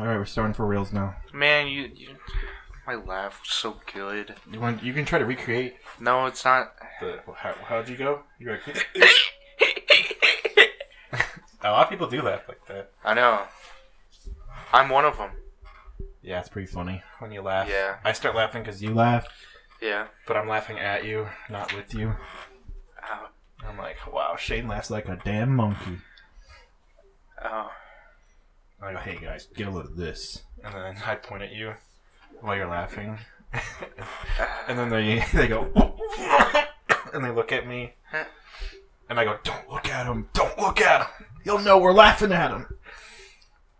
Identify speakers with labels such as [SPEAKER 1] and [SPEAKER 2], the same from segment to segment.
[SPEAKER 1] All right, we're starting for reals now.
[SPEAKER 2] Man, you, you my laugh was so good.
[SPEAKER 1] You want? You can try to recreate
[SPEAKER 2] No, it's not.
[SPEAKER 1] the. How, how'd you go? You like? A lot of people do laugh like that.
[SPEAKER 2] I know. I'm one of them.
[SPEAKER 1] Yeah, it's pretty funny when you laugh.
[SPEAKER 2] Yeah.
[SPEAKER 1] I start laughing because you laugh,
[SPEAKER 2] Yeah.
[SPEAKER 1] but I'm laughing at you, not with you.
[SPEAKER 2] Ow.
[SPEAKER 1] I'm like, wow, Shane laughs like a damn monkey.
[SPEAKER 2] Oh.
[SPEAKER 1] I go, hey guys, get a load of this, and then I point at you while you're laughing, and then they they go, and they look at me, and I go, don't look at him, don't look at him. you'll know we're laughing at him.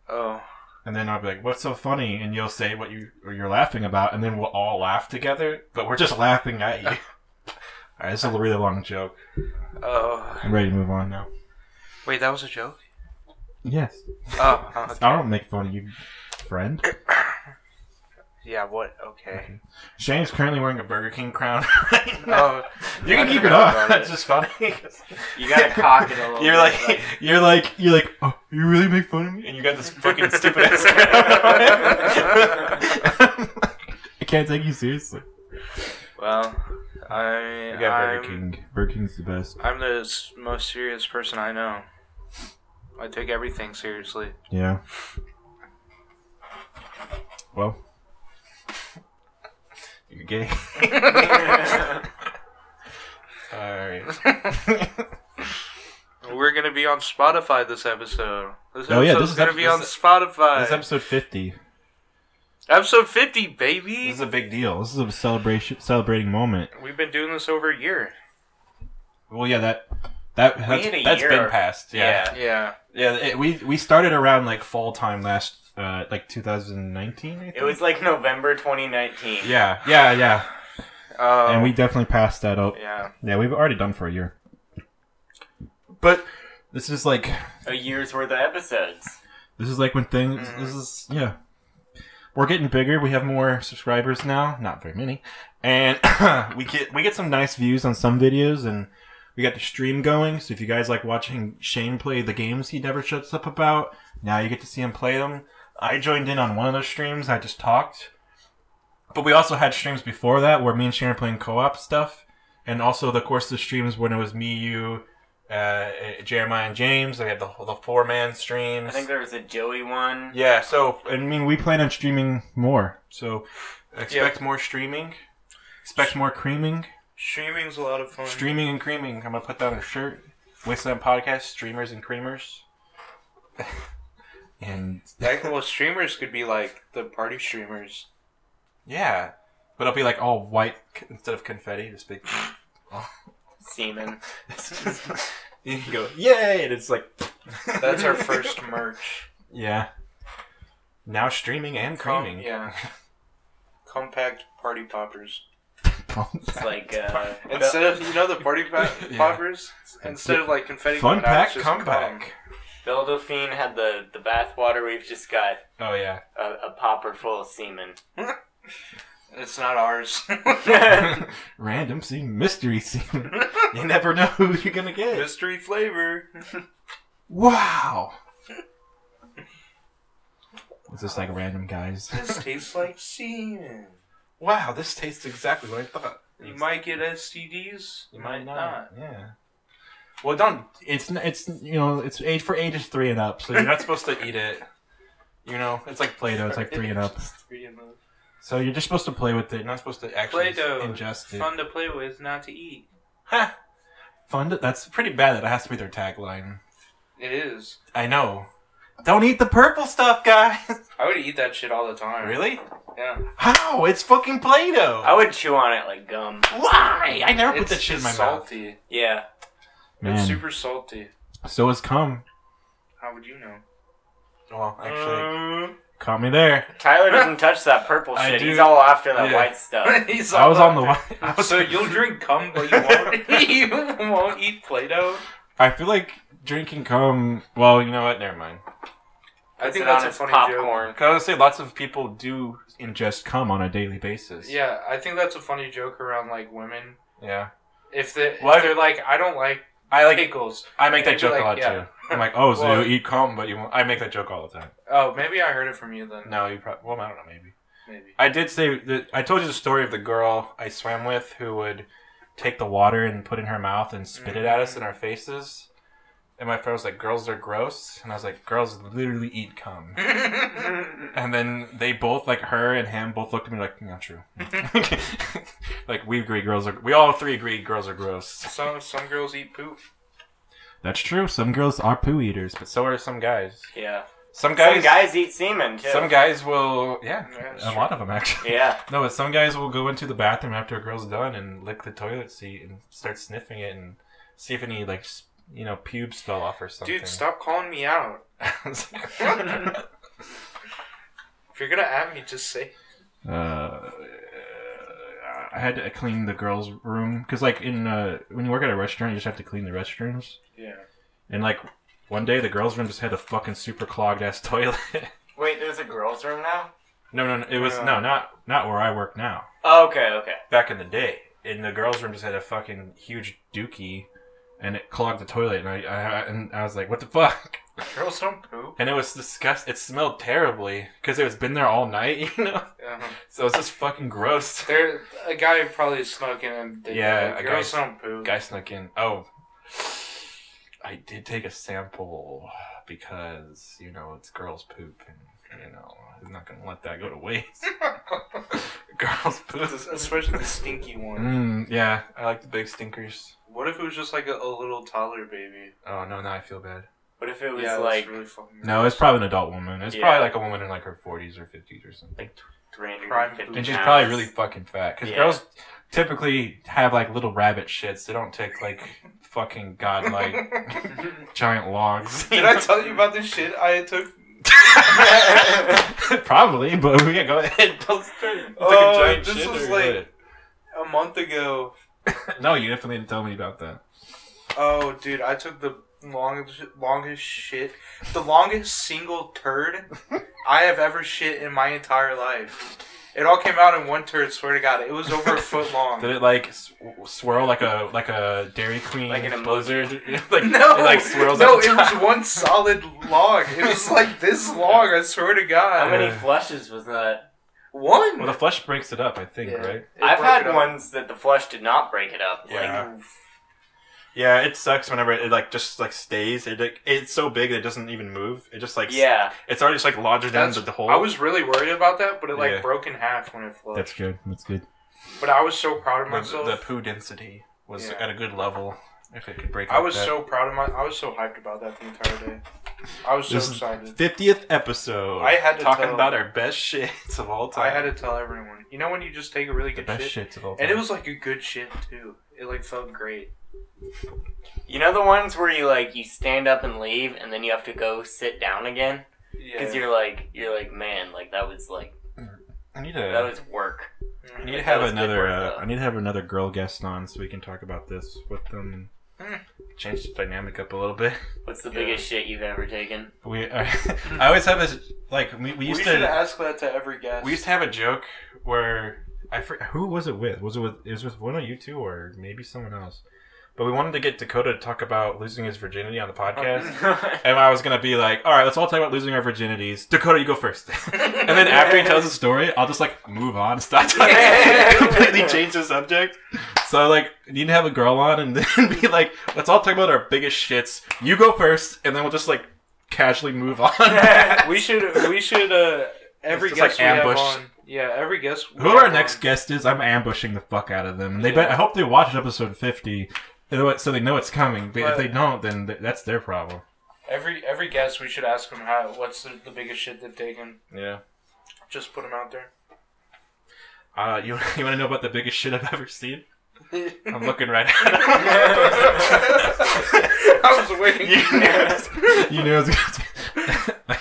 [SPEAKER 2] Oh.
[SPEAKER 1] And then I'll be like, "What's so funny?" And you'll say what you or you're laughing about, and then we'll all laugh together. But we're just laughing at you. all right, this is a really long joke.
[SPEAKER 2] Oh.
[SPEAKER 1] I'm ready to move on now.
[SPEAKER 2] Wait, that was a joke?
[SPEAKER 1] Yes,
[SPEAKER 2] Oh. okay.
[SPEAKER 1] I don't make fun of you, friend.
[SPEAKER 2] Yeah, what? Okay.
[SPEAKER 1] Shane's currently wearing a Burger King crown right now.
[SPEAKER 2] Oh.
[SPEAKER 1] You can keep it on. That's just funny.
[SPEAKER 3] You gotta cock it a little
[SPEAKER 1] You're
[SPEAKER 3] bit,
[SPEAKER 1] like, you're like, you're like, oh, you really make fun of me, and you got this fucking stupid ass. crown. I can't take you seriously.
[SPEAKER 2] Well, I.
[SPEAKER 1] You got Burger
[SPEAKER 2] I'm,
[SPEAKER 1] King. Burger King's the best.
[SPEAKER 2] I'm the most serious person I know. I take everything seriously.
[SPEAKER 1] Yeah. Well, you're gay. Alright.
[SPEAKER 2] We're gonna be on Spotify this episode. This
[SPEAKER 1] Oh, yeah, this is
[SPEAKER 2] gonna
[SPEAKER 1] ep-
[SPEAKER 2] be on
[SPEAKER 1] is-
[SPEAKER 2] Spotify.
[SPEAKER 1] this is episode 50.
[SPEAKER 2] episode 50, baby.
[SPEAKER 1] This is a big deal. This is a celebration, celebrating moment.
[SPEAKER 2] We've been doing this over a year.
[SPEAKER 1] Well, yeah, that that that's,
[SPEAKER 3] in a
[SPEAKER 1] that's
[SPEAKER 3] year.
[SPEAKER 1] been passed. Yeah,
[SPEAKER 2] Yeah.
[SPEAKER 1] yeah. It- we we started around like fall time last, uh, like 2019. I think?
[SPEAKER 3] It was like November 2019.
[SPEAKER 1] Yeah, yeah, yeah.
[SPEAKER 2] Oh.
[SPEAKER 1] And we definitely passed that up.
[SPEAKER 2] Yeah.
[SPEAKER 1] Yeah, we've already done for a year. But this is like
[SPEAKER 3] A year's worth of episodes.
[SPEAKER 1] This is like when things.
[SPEAKER 2] Mm-hmm.
[SPEAKER 1] This is yeah. We're getting bigger. We have more subscribers now. Not very many, and we get we get some nice views on some videos, and we got the stream going. So if you guys like watching Shane play the games he never shuts up about, now you get to see him play them. I joined in on one of those streams. I just talked, but we also had streams before that where me and Shane were playing co-op stuff, and also the course of the streams when it was me, you, uh, Jeremiah, and James. They had the the four man streams.
[SPEAKER 3] I think there was a Joey one.
[SPEAKER 1] Yeah, so I mean, we plan on streaming more. So expect more streaming. Expect more creaming.
[SPEAKER 2] Streaming's a lot of fun.
[SPEAKER 1] Streaming and creaming. I'm gonna put that on a shirt. Wasteland Podcast, streamers and creamers. and
[SPEAKER 2] Like, well, streamers could be like the party streamers.
[SPEAKER 1] yeah, but it'll be like all white instead of confetti. This big.
[SPEAKER 3] Semen.
[SPEAKER 1] you can go yay, and it's like.
[SPEAKER 2] That's our first merch.
[SPEAKER 1] Yeah. Now streaming and
[SPEAKER 2] Com-
[SPEAKER 1] creaming.
[SPEAKER 2] yeah. Compact party poppers.
[SPEAKER 3] It's like uh,
[SPEAKER 2] Instead of you know the party pa-
[SPEAKER 1] Yeah.
[SPEAKER 2] poppers, instead of like confetti
[SPEAKER 1] Fun
[SPEAKER 2] coming out,
[SPEAKER 1] pack,
[SPEAKER 2] it's just
[SPEAKER 1] come
[SPEAKER 2] cum.
[SPEAKER 1] back.
[SPEAKER 3] Belle Delphine had the the bathwater. We've just got
[SPEAKER 1] Oh yeah.
[SPEAKER 3] a, a popper full of semen.
[SPEAKER 2] It's not ours.
[SPEAKER 1] Random scene, mystery scene. you never know who you're gonna get.
[SPEAKER 2] Mystery flavor.
[SPEAKER 1] Wow. It's just like random guys.
[SPEAKER 2] This tastes like semen.
[SPEAKER 1] Wow, this tastes exactly what I thought.
[SPEAKER 2] You might get STDs.
[SPEAKER 1] You might not.
[SPEAKER 2] not.
[SPEAKER 1] Yeah. Well, don't. It's it's you know it's age for ages three and up, so you're not supposed to eat it. You know, it's like Play-Doh. It's like three and up.
[SPEAKER 2] Three and up.
[SPEAKER 1] So you're just supposed to play with it. You're not supposed to actually
[SPEAKER 2] Play-Doh.
[SPEAKER 1] ingest it.
[SPEAKER 2] Fun to play with, not to eat.
[SPEAKER 1] Ha! Fun. To, that's pretty bad. That it has to be their tagline.
[SPEAKER 2] It is.
[SPEAKER 1] I know. Don't eat the purple stuff, guys.
[SPEAKER 2] I would eat that shit all the time.
[SPEAKER 1] really?
[SPEAKER 2] Yeah.
[SPEAKER 1] How? It's fucking Play-Doh.
[SPEAKER 3] I would chew on it like gum.
[SPEAKER 1] Why? I never put that shit in my mouth.
[SPEAKER 2] salty.
[SPEAKER 3] Yeah.
[SPEAKER 2] It's super salty.
[SPEAKER 1] So is cum.
[SPEAKER 2] How would you know?
[SPEAKER 1] Well, actually,
[SPEAKER 2] Uh,
[SPEAKER 1] caught me there.
[SPEAKER 3] Tyler doesn't touch that purple
[SPEAKER 1] I
[SPEAKER 3] shit.
[SPEAKER 1] do-
[SPEAKER 3] He's all after that
[SPEAKER 1] yeah.
[SPEAKER 3] white stuff.
[SPEAKER 2] He's
[SPEAKER 1] I was
[SPEAKER 2] all
[SPEAKER 1] on the
[SPEAKER 2] up
[SPEAKER 1] one.
[SPEAKER 2] there.
[SPEAKER 1] I, was,
[SPEAKER 2] So you'll drink cum, but you won't. you won't eat Play-Doh.
[SPEAKER 1] I feel like drinking cum. Well, you know what? Never mind.
[SPEAKER 2] I think that's a funny
[SPEAKER 3] popcorn.
[SPEAKER 2] joke.
[SPEAKER 1] Cause I would say lots of people do ingest cum on a daily basis.
[SPEAKER 2] Yeah, I think that's a funny joke around like women.
[SPEAKER 1] Yeah.
[SPEAKER 2] If they,
[SPEAKER 1] well,
[SPEAKER 2] if they're like, I don't like
[SPEAKER 1] I like.
[SPEAKER 2] pickles.
[SPEAKER 1] I make that joke
[SPEAKER 2] like,
[SPEAKER 1] a lot
[SPEAKER 2] yeah.
[SPEAKER 1] too. I'm like, oh, so
[SPEAKER 2] Well-
[SPEAKER 1] you eat cum, but you won't. I make that joke all the time.
[SPEAKER 2] Oh, maybe I heard it from you then.
[SPEAKER 1] No, you probably. Well, I don't know, maybe.
[SPEAKER 2] Maybe.
[SPEAKER 1] I did say that I told you the story of the girl I swam with who would take the water and put it in her mouth and spit it at us in our faces. And my friend was like, "Girls are gross," and I was like, "Girls literally eat cum." And then they both, like her and him, both looked at me like, "Not true." like we agree, girls are. We all three agree, girls are gross.
[SPEAKER 2] some some girls eat poop.
[SPEAKER 1] That's true. Some girls are poo eaters, but so are some guys.
[SPEAKER 3] Yeah.
[SPEAKER 1] Some guys,
[SPEAKER 3] Some guys eat semen too.
[SPEAKER 1] some guys will. Yeah,
[SPEAKER 2] Yeah, that's
[SPEAKER 1] a
[SPEAKER 2] true.
[SPEAKER 1] lot of them actually.
[SPEAKER 3] Yeah.
[SPEAKER 1] No, but some guys will go into the bathroom after a girl's done and lick the toilet seat and start sniffing it and see if any like s- you know pubes fell off or something.
[SPEAKER 2] Dude, stop calling me out. If you're gonna at me, just say.
[SPEAKER 1] uh, I had to clean the girls' room because like in uh, when you work at a restaurant, you just have to clean the restrooms.
[SPEAKER 2] Yeah.
[SPEAKER 1] And like one day, the girls' room just had a fucking super clogged ass toilet.
[SPEAKER 3] Wait, there's a girls' room now?
[SPEAKER 1] no, no, no, it was no, not not where I work now.
[SPEAKER 3] Oh, okay, okay.
[SPEAKER 1] Back in the day, in the girls' room, just had a fucking huge dookie, and it clogged the toilet. And I, I and I was like, what the fuck?
[SPEAKER 2] Girls don't poop.
[SPEAKER 1] And it was disgust. It smelled terribly because it was been there all night, you know.
[SPEAKER 2] Uh-huh.
[SPEAKER 1] So it's just fucking gross.
[SPEAKER 2] There, a guy probably snuck in and did
[SPEAKER 1] Yeah,
[SPEAKER 2] that.
[SPEAKER 1] a
[SPEAKER 2] Girls
[SPEAKER 1] guy-
[SPEAKER 2] don't poop.
[SPEAKER 1] Guy snuck in. Oh, I did take a sample because you know it's girls' poop, and you know I'm not gonna let that go to waste. girls' poop.
[SPEAKER 2] Especially the stinky one.
[SPEAKER 1] Mm, yeah, I like the big stinkers.
[SPEAKER 2] What if it was just like a, a little toddler baby?
[SPEAKER 1] Oh no, now I feel bad.
[SPEAKER 3] What if it was
[SPEAKER 2] yeah,
[SPEAKER 3] like
[SPEAKER 2] really fucking.
[SPEAKER 1] No, it's probably an adult woman. It's
[SPEAKER 3] Yeah.
[SPEAKER 1] probably like a woman in like her 40s or 50s or something.
[SPEAKER 3] like 350
[SPEAKER 2] Prime
[SPEAKER 1] And she's
[SPEAKER 3] pounds?
[SPEAKER 1] probably really fucking fat. Because
[SPEAKER 3] Yeah.
[SPEAKER 1] girls typically have like little rabbit shits. They don't take like fucking godlike giant logs.
[SPEAKER 2] Did I tell you about this shit I took?
[SPEAKER 1] Probably, but we can go ahead. Don't start. It's
[SPEAKER 2] Oh,
[SPEAKER 1] like a oh, giant
[SPEAKER 2] this
[SPEAKER 1] shit
[SPEAKER 2] was
[SPEAKER 1] or
[SPEAKER 2] like- A month ago.
[SPEAKER 1] What? no, you definitely didn't tell me about that.
[SPEAKER 2] Oh, dude, I took the longest, longest shit, the longest single turd I have ever shit in my entire life. It all came out in one turd. Swear to God, it was over a foot long.
[SPEAKER 1] Did it like sw- swirl like a like a Dairy Queen
[SPEAKER 3] Like an
[SPEAKER 1] blizzard? like
[SPEAKER 2] No,
[SPEAKER 1] it like swirls.
[SPEAKER 2] no,
[SPEAKER 1] at the
[SPEAKER 2] it was one solid log. It was like this long. I swear to God.
[SPEAKER 3] How many flushes was that?
[SPEAKER 2] One.
[SPEAKER 1] Well, the flesh breaks it up, I think,
[SPEAKER 2] Yeah.
[SPEAKER 1] right?
[SPEAKER 2] It
[SPEAKER 3] I've had
[SPEAKER 2] it up.
[SPEAKER 3] ones that the flush did not break it up.
[SPEAKER 1] Yeah.
[SPEAKER 3] Like,
[SPEAKER 1] Yeah, it sucks whenever it, like just like stays. It like, it's so big that it doesn't even move. It just like
[SPEAKER 3] yeah.
[SPEAKER 1] it's already just like lodged down
[SPEAKER 2] That's,
[SPEAKER 1] the, the hole.
[SPEAKER 2] I was really worried about that, but it like
[SPEAKER 1] Yeah.
[SPEAKER 2] broke in half when it flushed.
[SPEAKER 1] That's good. That's good.
[SPEAKER 2] But I was so proud of
[SPEAKER 1] The,
[SPEAKER 2] myself.
[SPEAKER 1] the poo density was
[SPEAKER 2] Yeah.
[SPEAKER 1] at a good level. If it could break.
[SPEAKER 2] I
[SPEAKER 1] like
[SPEAKER 2] was
[SPEAKER 1] that.
[SPEAKER 2] so proud of my. I was so hyped about that the entire day. I was so
[SPEAKER 1] This is
[SPEAKER 2] excited.
[SPEAKER 1] fiftieth episode.
[SPEAKER 2] I had to
[SPEAKER 1] talking
[SPEAKER 2] tell-
[SPEAKER 1] about our best shits of all time.
[SPEAKER 2] I had to tell everyone. You know when you just take a really
[SPEAKER 1] the
[SPEAKER 2] good
[SPEAKER 1] best
[SPEAKER 2] shit,
[SPEAKER 1] shits of all time.
[SPEAKER 2] and it was like a good shit too. It like felt great.
[SPEAKER 3] You know the ones where you like you stand up and leave and then you have to go sit down again because
[SPEAKER 2] Yeah.
[SPEAKER 3] you're like you're like man like that was like
[SPEAKER 1] I need to
[SPEAKER 3] that
[SPEAKER 1] to.
[SPEAKER 3] was work.
[SPEAKER 1] I need to have another.
[SPEAKER 3] work,
[SPEAKER 1] Uh. I need to have another girl guest on so we can talk about this with them.
[SPEAKER 2] Hmm.
[SPEAKER 1] Change the dynamic up a little bit.
[SPEAKER 3] What's the
[SPEAKER 2] Yeah.
[SPEAKER 3] biggest shit you've ever taken?
[SPEAKER 1] We. I always have this like we, we
[SPEAKER 2] We,
[SPEAKER 1] used
[SPEAKER 2] should
[SPEAKER 1] to.
[SPEAKER 2] ask that to every guest.
[SPEAKER 1] We used to have a joke where I for, who was it with? Was it with? It was with one of you two or maybe someone else. But we wanted to get Dakota to talk about losing his virginity on the podcast. And I was gonna be like, all right, let's all talk about losing our virginities. Dakota, you go first. and then after he tells the story, I'll just like move on stop talking. Completely change the subject. So like, need to have a girl on and then be like, let's all talk about our biggest shits. You go first, and then we'll just like casually move on.
[SPEAKER 2] we should. We should. Uh, every guest
[SPEAKER 1] like,
[SPEAKER 2] we
[SPEAKER 1] ambush.
[SPEAKER 2] have on. Yeah, every guest. we
[SPEAKER 1] Who our
[SPEAKER 2] have
[SPEAKER 1] next guest is, I'm ambushing the fuck out of them. And they
[SPEAKER 2] Yeah.
[SPEAKER 1] bet. I hope they watch episode fifty, so they know it's coming. But, if they don't, then th- that's their problem.
[SPEAKER 2] Every every guest, we should ask them how. What's the, the biggest shit they've taken?
[SPEAKER 1] Yeah.
[SPEAKER 2] Just put them out there.
[SPEAKER 1] Uh, you you want to know about the biggest shit I've ever seen? I'm looking right at
[SPEAKER 2] I was waiting.
[SPEAKER 1] You it. you knew it was going to.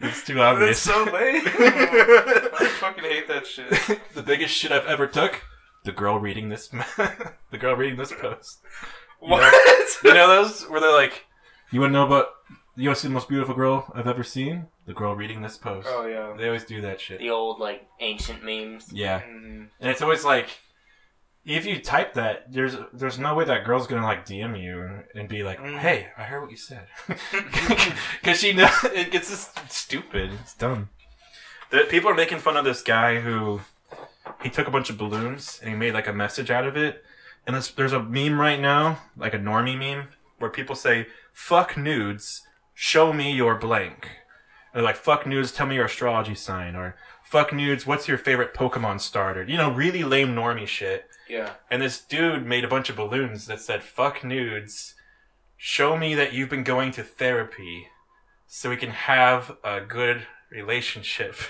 [SPEAKER 1] It's too
[SPEAKER 2] That's
[SPEAKER 1] obvious.
[SPEAKER 2] so lame. I fucking hate that shit.
[SPEAKER 1] the biggest shit I've ever took. The girl reading this. the girl reading this post. You know-
[SPEAKER 2] What?
[SPEAKER 1] You know those where they're like, "You want to know about? You want to see the most beautiful girl I've ever seen? The girl reading this post."
[SPEAKER 2] Oh yeah.
[SPEAKER 1] They always do that shit.
[SPEAKER 3] the old like ancient memes.
[SPEAKER 1] Yeah,
[SPEAKER 2] Mm,
[SPEAKER 1] and it's always like, if you type that, there's there's no way that girl's gonna like DM you and, and be like,
[SPEAKER 2] Mm.
[SPEAKER 1] "Hey, I heard what you said," because she knows it gets just stupid. It's dumb. The, people are making fun of this guy who he took a bunch of balloons and he made like a message out of it. And this, there's a meme right now, like a normie meme, where people say, "Fuck nudes, show me your blank," or like "Fuck nudes, tell me your astrology sign," or "Fuck nudes, what's your favorite Pokemon starter?" You know, really lame normie shit.
[SPEAKER 2] Yeah.
[SPEAKER 1] And this dude made a bunch of balloons that said, fuck nudes. Show me that you've been going to therapy so we can have a good relationship.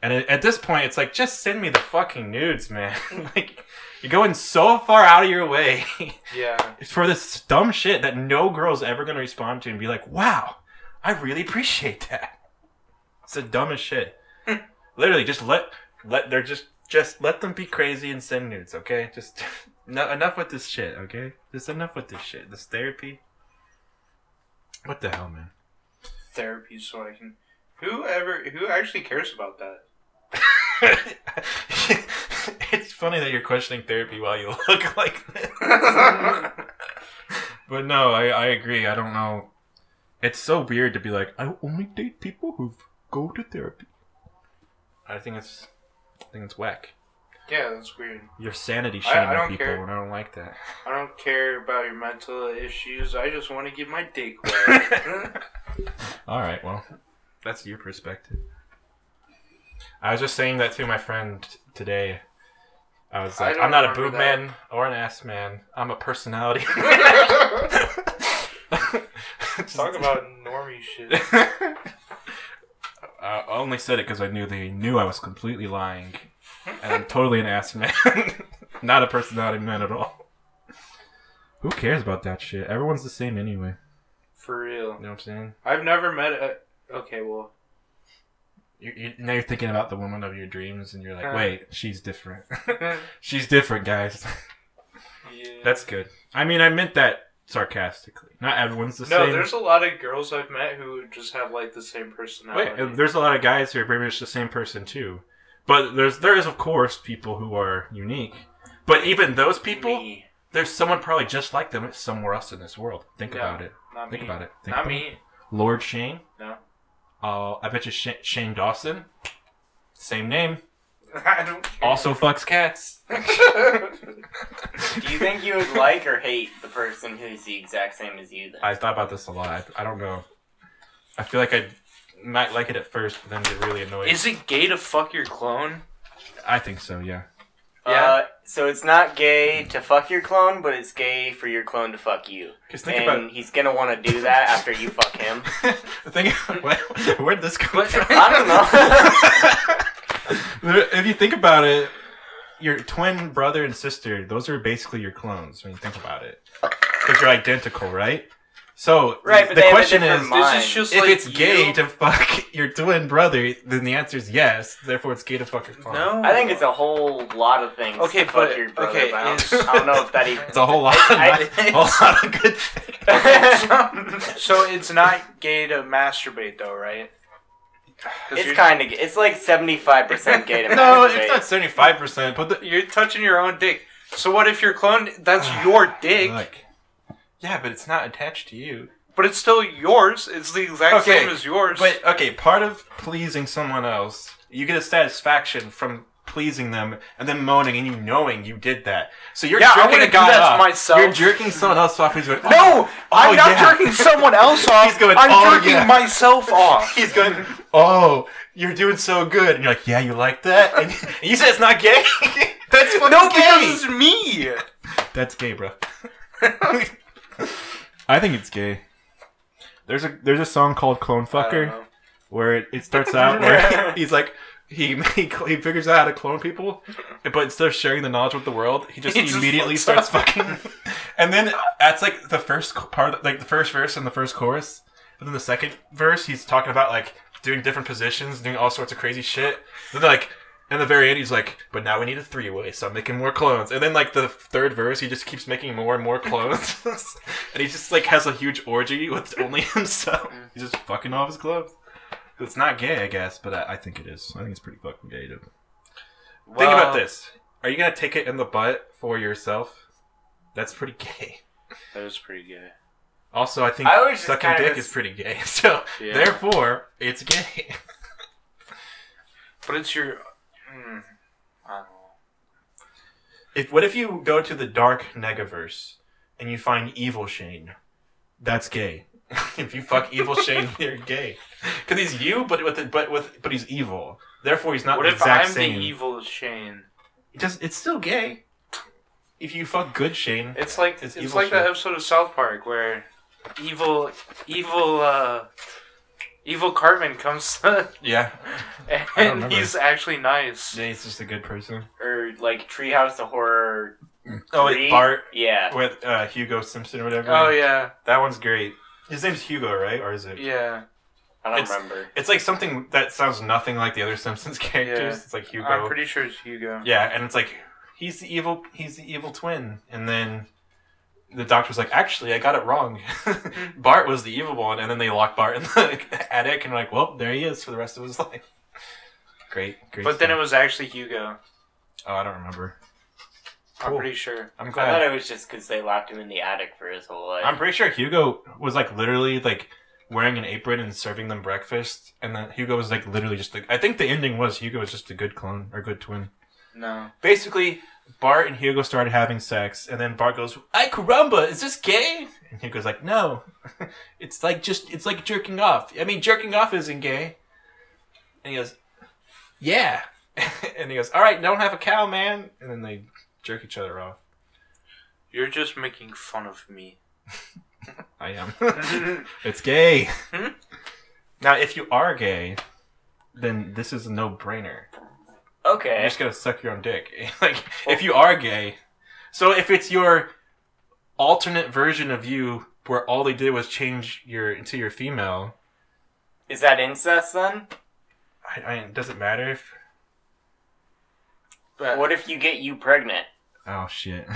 [SPEAKER 1] And at at this point, it's like, just send me the fucking nudes, man. like, you're going so far out of your way
[SPEAKER 2] Yeah.
[SPEAKER 1] It's for this dumb shit that no girl's ever going to respond to and be like, wow, I really appreciate that. It's the dumbest shit. Literally, just let, let, they're just, just let them be crazy and send nudes, okay? Just, no, enough with this shit, okay? Just enough with this shit. This therapy. What the hell, man?
[SPEAKER 2] Therapy, so I can. Whoever who actually cares about that?
[SPEAKER 1] it's funny that you're questioning therapy while you look like this. But no, I, I agree. I don't know. It's so weird to be like, I only date people who go to therapy. I think it's, I think it's whack.
[SPEAKER 2] yeah, that's weird.
[SPEAKER 1] You're sanity
[SPEAKER 2] I- I
[SPEAKER 1] shaming
[SPEAKER 2] don't
[SPEAKER 1] people,
[SPEAKER 2] care.
[SPEAKER 1] and I don't like that.
[SPEAKER 2] I don't care about your mental issues. I just want to get my dick wet.
[SPEAKER 1] All right, well, that's your perspective. I was just saying that to my friend t- today. I was like,
[SPEAKER 2] don't
[SPEAKER 1] I'm not a boob
[SPEAKER 2] that.
[SPEAKER 1] man or an ass man. I'm a personality.
[SPEAKER 2] Talk about normie shit.
[SPEAKER 1] I only said it because I knew they knew I was completely lying, and I'm totally an ass man, not a personality man at all. Who cares about that shit? Everyone's the same anyway.
[SPEAKER 2] For real.
[SPEAKER 1] You know what I'm saying?
[SPEAKER 2] I've never met a. Okay, well.
[SPEAKER 1] You, you, now you're thinking about the woman of your dreams, and you're like,
[SPEAKER 2] Uh.
[SPEAKER 1] wait, she's different. she's different, guys.
[SPEAKER 2] yeah.
[SPEAKER 1] That's good. I mean, I meant that sarcastically. Not everyone's the
[SPEAKER 2] No,
[SPEAKER 1] same.
[SPEAKER 2] No, there's a lot of girls I've met who just have like the same personality.
[SPEAKER 1] Wait, there's a lot of guys who are pretty much the same person too. But there's there is of course people who are unique. But even those people,
[SPEAKER 3] Me.
[SPEAKER 1] there's someone probably just like them somewhere else in this world. Think
[SPEAKER 2] Yeah.
[SPEAKER 1] about it. Think
[SPEAKER 2] me.
[SPEAKER 1] about it. Think
[SPEAKER 2] Not
[SPEAKER 1] about
[SPEAKER 2] me.
[SPEAKER 1] it. Lord Shane.
[SPEAKER 2] No.
[SPEAKER 1] Uh, I bet you Sh- Shane Dawson. Same name.
[SPEAKER 2] I don't care.
[SPEAKER 1] Also fucks cats.
[SPEAKER 3] Do you think you would like or hate the person who's the exact same as you then?
[SPEAKER 1] I thought about this a lot. I, I don't know. I feel like I might like it at first, but then get really annoyed.
[SPEAKER 2] Is it gay to fuck your clone?
[SPEAKER 1] I think so. Yeah.
[SPEAKER 2] Yeah.
[SPEAKER 3] Uh, so it's not gay to fuck your clone, but it's gay for your clone to fuck you.
[SPEAKER 1] Because think
[SPEAKER 3] and
[SPEAKER 1] about
[SPEAKER 3] he's gonna want to do that after you fuck him.
[SPEAKER 1] think what, where'd this come from?
[SPEAKER 3] I
[SPEAKER 1] if you think about it, your twin brother and sister, those are basically your clones when you think about it. Because you're identical, right? So
[SPEAKER 3] Right, but
[SPEAKER 1] the
[SPEAKER 3] they have a
[SPEAKER 1] question is.
[SPEAKER 2] This is just
[SPEAKER 1] if
[SPEAKER 2] like
[SPEAKER 1] it's gay
[SPEAKER 2] you-
[SPEAKER 1] to fuck your twin brother, then the answer is yes. Therefore, it's gay to fuck your clone.
[SPEAKER 2] No.
[SPEAKER 3] I think it's a whole lot of things.
[SPEAKER 2] Okay,
[SPEAKER 3] to fuck
[SPEAKER 2] but-
[SPEAKER 3] your brother
[SPEAKER 2] okay,
[SPEAKER 3] about.
[SPEAKER 2] is-
[SPEAKER 3] I don't know if that even.
[SPEAKER 1] It's a whole lot.
[SPEAKER 3] I-
[SPEAKER 1] a whole lot of good things.
[SPEAKER 2] so it's not gay to masturbate though, right?
[SPEAKER 3] It's kind of. It's like seventy five percent gay to
[SPEAKER 1] no, it's not seventy five percent. But the,
[SPEAKER 2] you're touching your own dick. So what if your clone? That's your dick,
[SPEAKER 1] like, yeah, but it's not attached to you.
[SPEAKER 2] but it's still yours. It's the exact
[SPEAKER 1] Okay,
[SPEAKER 2] same as yours.
[SPEAKER 1] But okay, part of pleasing someone else, you get a satisfaction from pleasing them and then moaning and you knowing you did that. So you're
[SPEAKER 2] Yeah,
[SPEAKER 1] jerking
[SPEAKER 2] wanna
[SPEAKER 1] a
[SPEAKER 2] do
[SPEAKER 1] guy
[SPEAKER 2] that to
[SPEAKER 1] off.
[SPEAKER 2] myself.
[SPEAKER 1] You're jerking someone else off He's going,
[SPEAKER 2] no,
[SPEAKER 1] oh,
[SPEAKER 2] I'm
[SPEAKER 1] oh,
[SPEAKER 2] not
[SPEAKER 1] yeah.
[SPEAKER 2] jerking someone else off.
[SPEAKER 1] He's going,
[SPEAKER 2] I'm
[SPEAKER 1] "Oh,
[SPEAKER 2] jerking
[SPEAKER 1] yeah."
[SPEAKER 2] myself off.
[SPEAKER 1] He's going, oh, you're doing so good. And you're like, yeah, you like that? And you said it's not gay? That's fucking
[SPEAKER 2] no,
[SPEAKER 1] gay.
[SPEAKER 2] because it's me.
[SPEAKER 1] That's gay, bro. I think it's gay. There's a there's a song called Clone Fucker where it, it starts out where he's like he, he he figures out how to clone people, but instead of sharing the knowledge with the world, he just
[SPEAKER 2] He just
[SPEAKER 1] immediately
[SPEAKER 2] fucks
[SPEAKER 1] starts
[SPEAKER 2] up.
[SPEAKER 1] fucking. And then that's like the first part, like the first verse and the first chorus. But then the second verse, he's talking about like doing different positions, doing all sorts of crazy shit. Then like. In the very end, he's like, "But now we need a three-way, so I'm making more clones." And then, like the third verse, he just keeps making more and more clones, and he just like has a huge orgy with only himself. Mm. He's just fucking all of his clothes. It's not gay, I guess, but I, I think it is. I think it's pretty fucking gay. To... Think about this: Are you gonna take it in the butt for yourself? That's pretty gay.
[SPEAKER 2] That was pretty gay.
[SPEAKER 1] Also, I think
[SPEAKER 3] I
[SPEAKER 1] sucking dick
[SPEAKER 3] just-
[SPEAKER 1] is pretty gay. So
[SPEAKER 2] Yeah.
[SPEAKER 1] therefore, it's gay.
[SPEAKER 2] But it's your. Mm, I don't know.
[SPEAKER 1] If what if you go to the dark negaverse and you find evil Shane? That's gay. if you fuck evil Shane, you're gay. Because he's you, but with but with but he's evil. Therefore, he's not
[SPEAKER 2] What
[SPEAKER 1] the
[SPEAKER 2] if
[SPEAKER 1] exact
[SPEAKER 2] I'm
[SPEAKER 1] same.
[SPEAKER 2] the evil Shane?
[SPEAKER 1] Just it's still gay. If you fuck good Shane,
[SPEAKER 2] It's like
[SPEAKER 1] It's
[SPEAKER 2] it's, like that episode of South Park where evil, evil, uh, evil Cartman comes
[SPEAKER 1] yeah,
[SPEAKER 2] and he's actually nice.
[SPEAKER 1] yeah, he's just a good person.
[SPEAKER 3] Or like Treehouse the Horror.
[SPEAKER 1] Oh,
[SPEAKER 3] Three?
[SPEAKER 1] Bart
[SPEAKER 3] Yeah.
[SPEAKER 1] with uh, Hugo Simpson or whatever.
[SPEAKER 2] Oh yeah,
[SPEAKER 1] that one's great. His name's Hugo, right? Or is it?
[SPEAKER 2] yeah.
[SPEAKER 3] I don't
[SPEAKER 1] It's-
[SPEAKER 3] remember.
[SPEAKER 1] It's like something that sounds nothing like the other Simpsons characters.
[SPEAKER 2] Yeah.
[SPEAKER 1] It's like Hugo.
[SPEAKER 2] I'm pretty sure it's Hugo.
[SPEAKER 1] Yeah, and it's like he's the evil he's the evil twin. And then the doctor's like, actually I got it wrong. Bart was the evil one, and then they lock Bart in the attic and like, well, there he is for the rest of his life. Great, great.
[SPEAKER 2] But then it was actually Hugo.
[SPEAKER 1] Oh, I don't remember.
[SPEAKER 2] I'm
[SPEAKER 1] Cool.
[SPEAKER 2] pretty sure.
[SPEAKER 1] I'm glad.
[SPEAKER 3] I thought it was just because they locked him in the attic for his whole life.
[SPEAKER 1] I'm pretty sure Hugo was like literally like wearing an apron and serving them breakfast, and then Hugo was like literally just. like I think the ending was Hugo was just a good clone or good twin.
[SPEAKER 2] No.
[SPEAKER 1] Basically, Bart and Hugo started having sex, and then Bart goes, "Ay caramba, is this gay?" And Hugo's like, "No, it's like just it's like jerking off. I mean, jerking off isn't gay." And he goes, "Yeah," and he goes, "All right, don't have a cow, man." And then they jerk each other off.
[SPEAKER 2] You're just making fun of me.
[SPEAKER 1] I am. It's gay.
[SPEAKER 2] Hmm?
[SPEAKER 1] now, if you are gay, then this is a no-brainer.
[SPEAKER 3] okay.
[SPEAKER 1] You're just gonna suck your own dick. like, if you are gay, so if it's your alternate version of you, where all they did was change your into your female,
[SPEAKER 3] Is that incest then?
[SPEAKER 1] I, I does it matter if?
[SPEAKER 2] But
[SPEAKER 3] What if you get you pregnant?
[SPEAKER 1] Oh shit!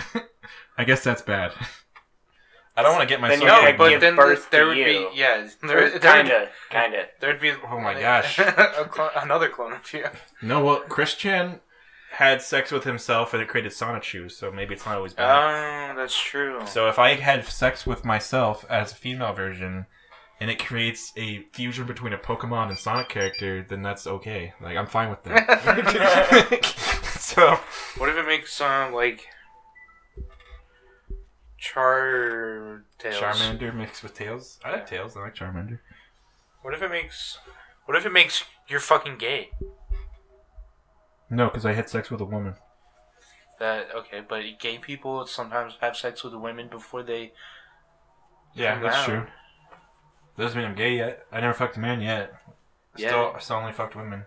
[SPEAKER 1] I guess that's bad. I don't want to get myself.
[SPEAKER 3] Then
[SPEAKER 2] no,
[SPEAKER 3] you're
[SPEAKER 1] pregnant.
[SPEAKER 2] but then
[SPEAKER 3] birth
[SPEAKER 2] there would
[SPEAKER 3] you.
[SPEAKER 2] be yeah. There, there,
[SPEAKER 3] Kinda, kinda.
[SPEAKER 2] There'd be
[SPEAKER 1] Oh my gosh.
[SPEAKER 2] a clone, another clone of you.
[SPEAKER 1] no, well, Chris Chan had sex with himself and it created Sonichus, so maybe it's not always bad.
[SPEAKER 2] Oh, that's true.
[SPEAKER 1] So if I had sex with myself as a female version, and it creates a fusion between a Pokemon and Sonic character, then that's okay. Like I'm fine with that. so
[SPEAKER 2] What if it makes um like Char Tails?
[SPEAKER 1] Charmander mixed with Tails. I like Tails. I like Charmander.
[SPEAKER 2] What if it makes What if it makes you're fucking gay?
[SPEAKER 1] No, because I had sex with a woman.
[SPEAKER 2] That okay, but gay people sometimes have sex with women before they.
[SPEAKER 1] Yeah, that's
[SPEAKER 2] out.
[SPEAKER 1] true. Doesn't mean I'm gay yet. I never fucked a man yet. I
[SPEAKER 2] Yeah.
[SPEAKER 1] Still, I still only fucked women.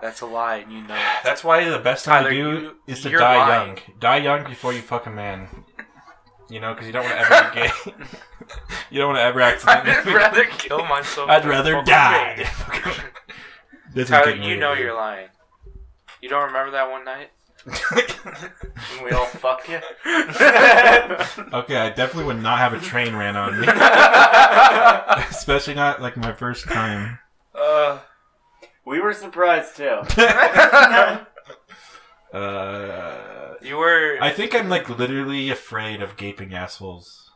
[SPEAKER 2] That's a lie, and you know it.
[SPEAKER 1] That's why the best thing
[SPEAKER 2] Tyler,
[SPEAKER 1] to do
[SPEAKER 2] you-
[SPEAKER 1] is to die
[SPEAKER 2] lying.
[SPEAKER 1] young. Die young before you fuck a man. You know, because you don't want to ever be gay. you don't want to ever accidentally.
[SPEAKER 2] I'd rather kill myself.
[SPEAKER 1] I'd rather die.
[SPEAKER 2] gay.
[SPEAKER 1] this
[SPEAKER 2] Tyler,
[SPEAKER 1] getting
[SPEAKER 2] you
[SPEAKER 1] weird,
[SPEAKER 2] know
[SPEAKER 1] dude.
[SPEAKER 2] you're lying. You don't remember that one night?
[SPEAKER 3] When we all fuck you?
[SPEAKER 1] okay, I definitely would not have a train ran on me, especially not like my first time.
[SPEAKER 2] Uh,
[SPEAKER 3] we were surprised too.
[SPEAKER 1] Uh,
[SPEAKER 2] you were,
[SPEAKER 1] I think I'm like literally afraid of gaping assholes.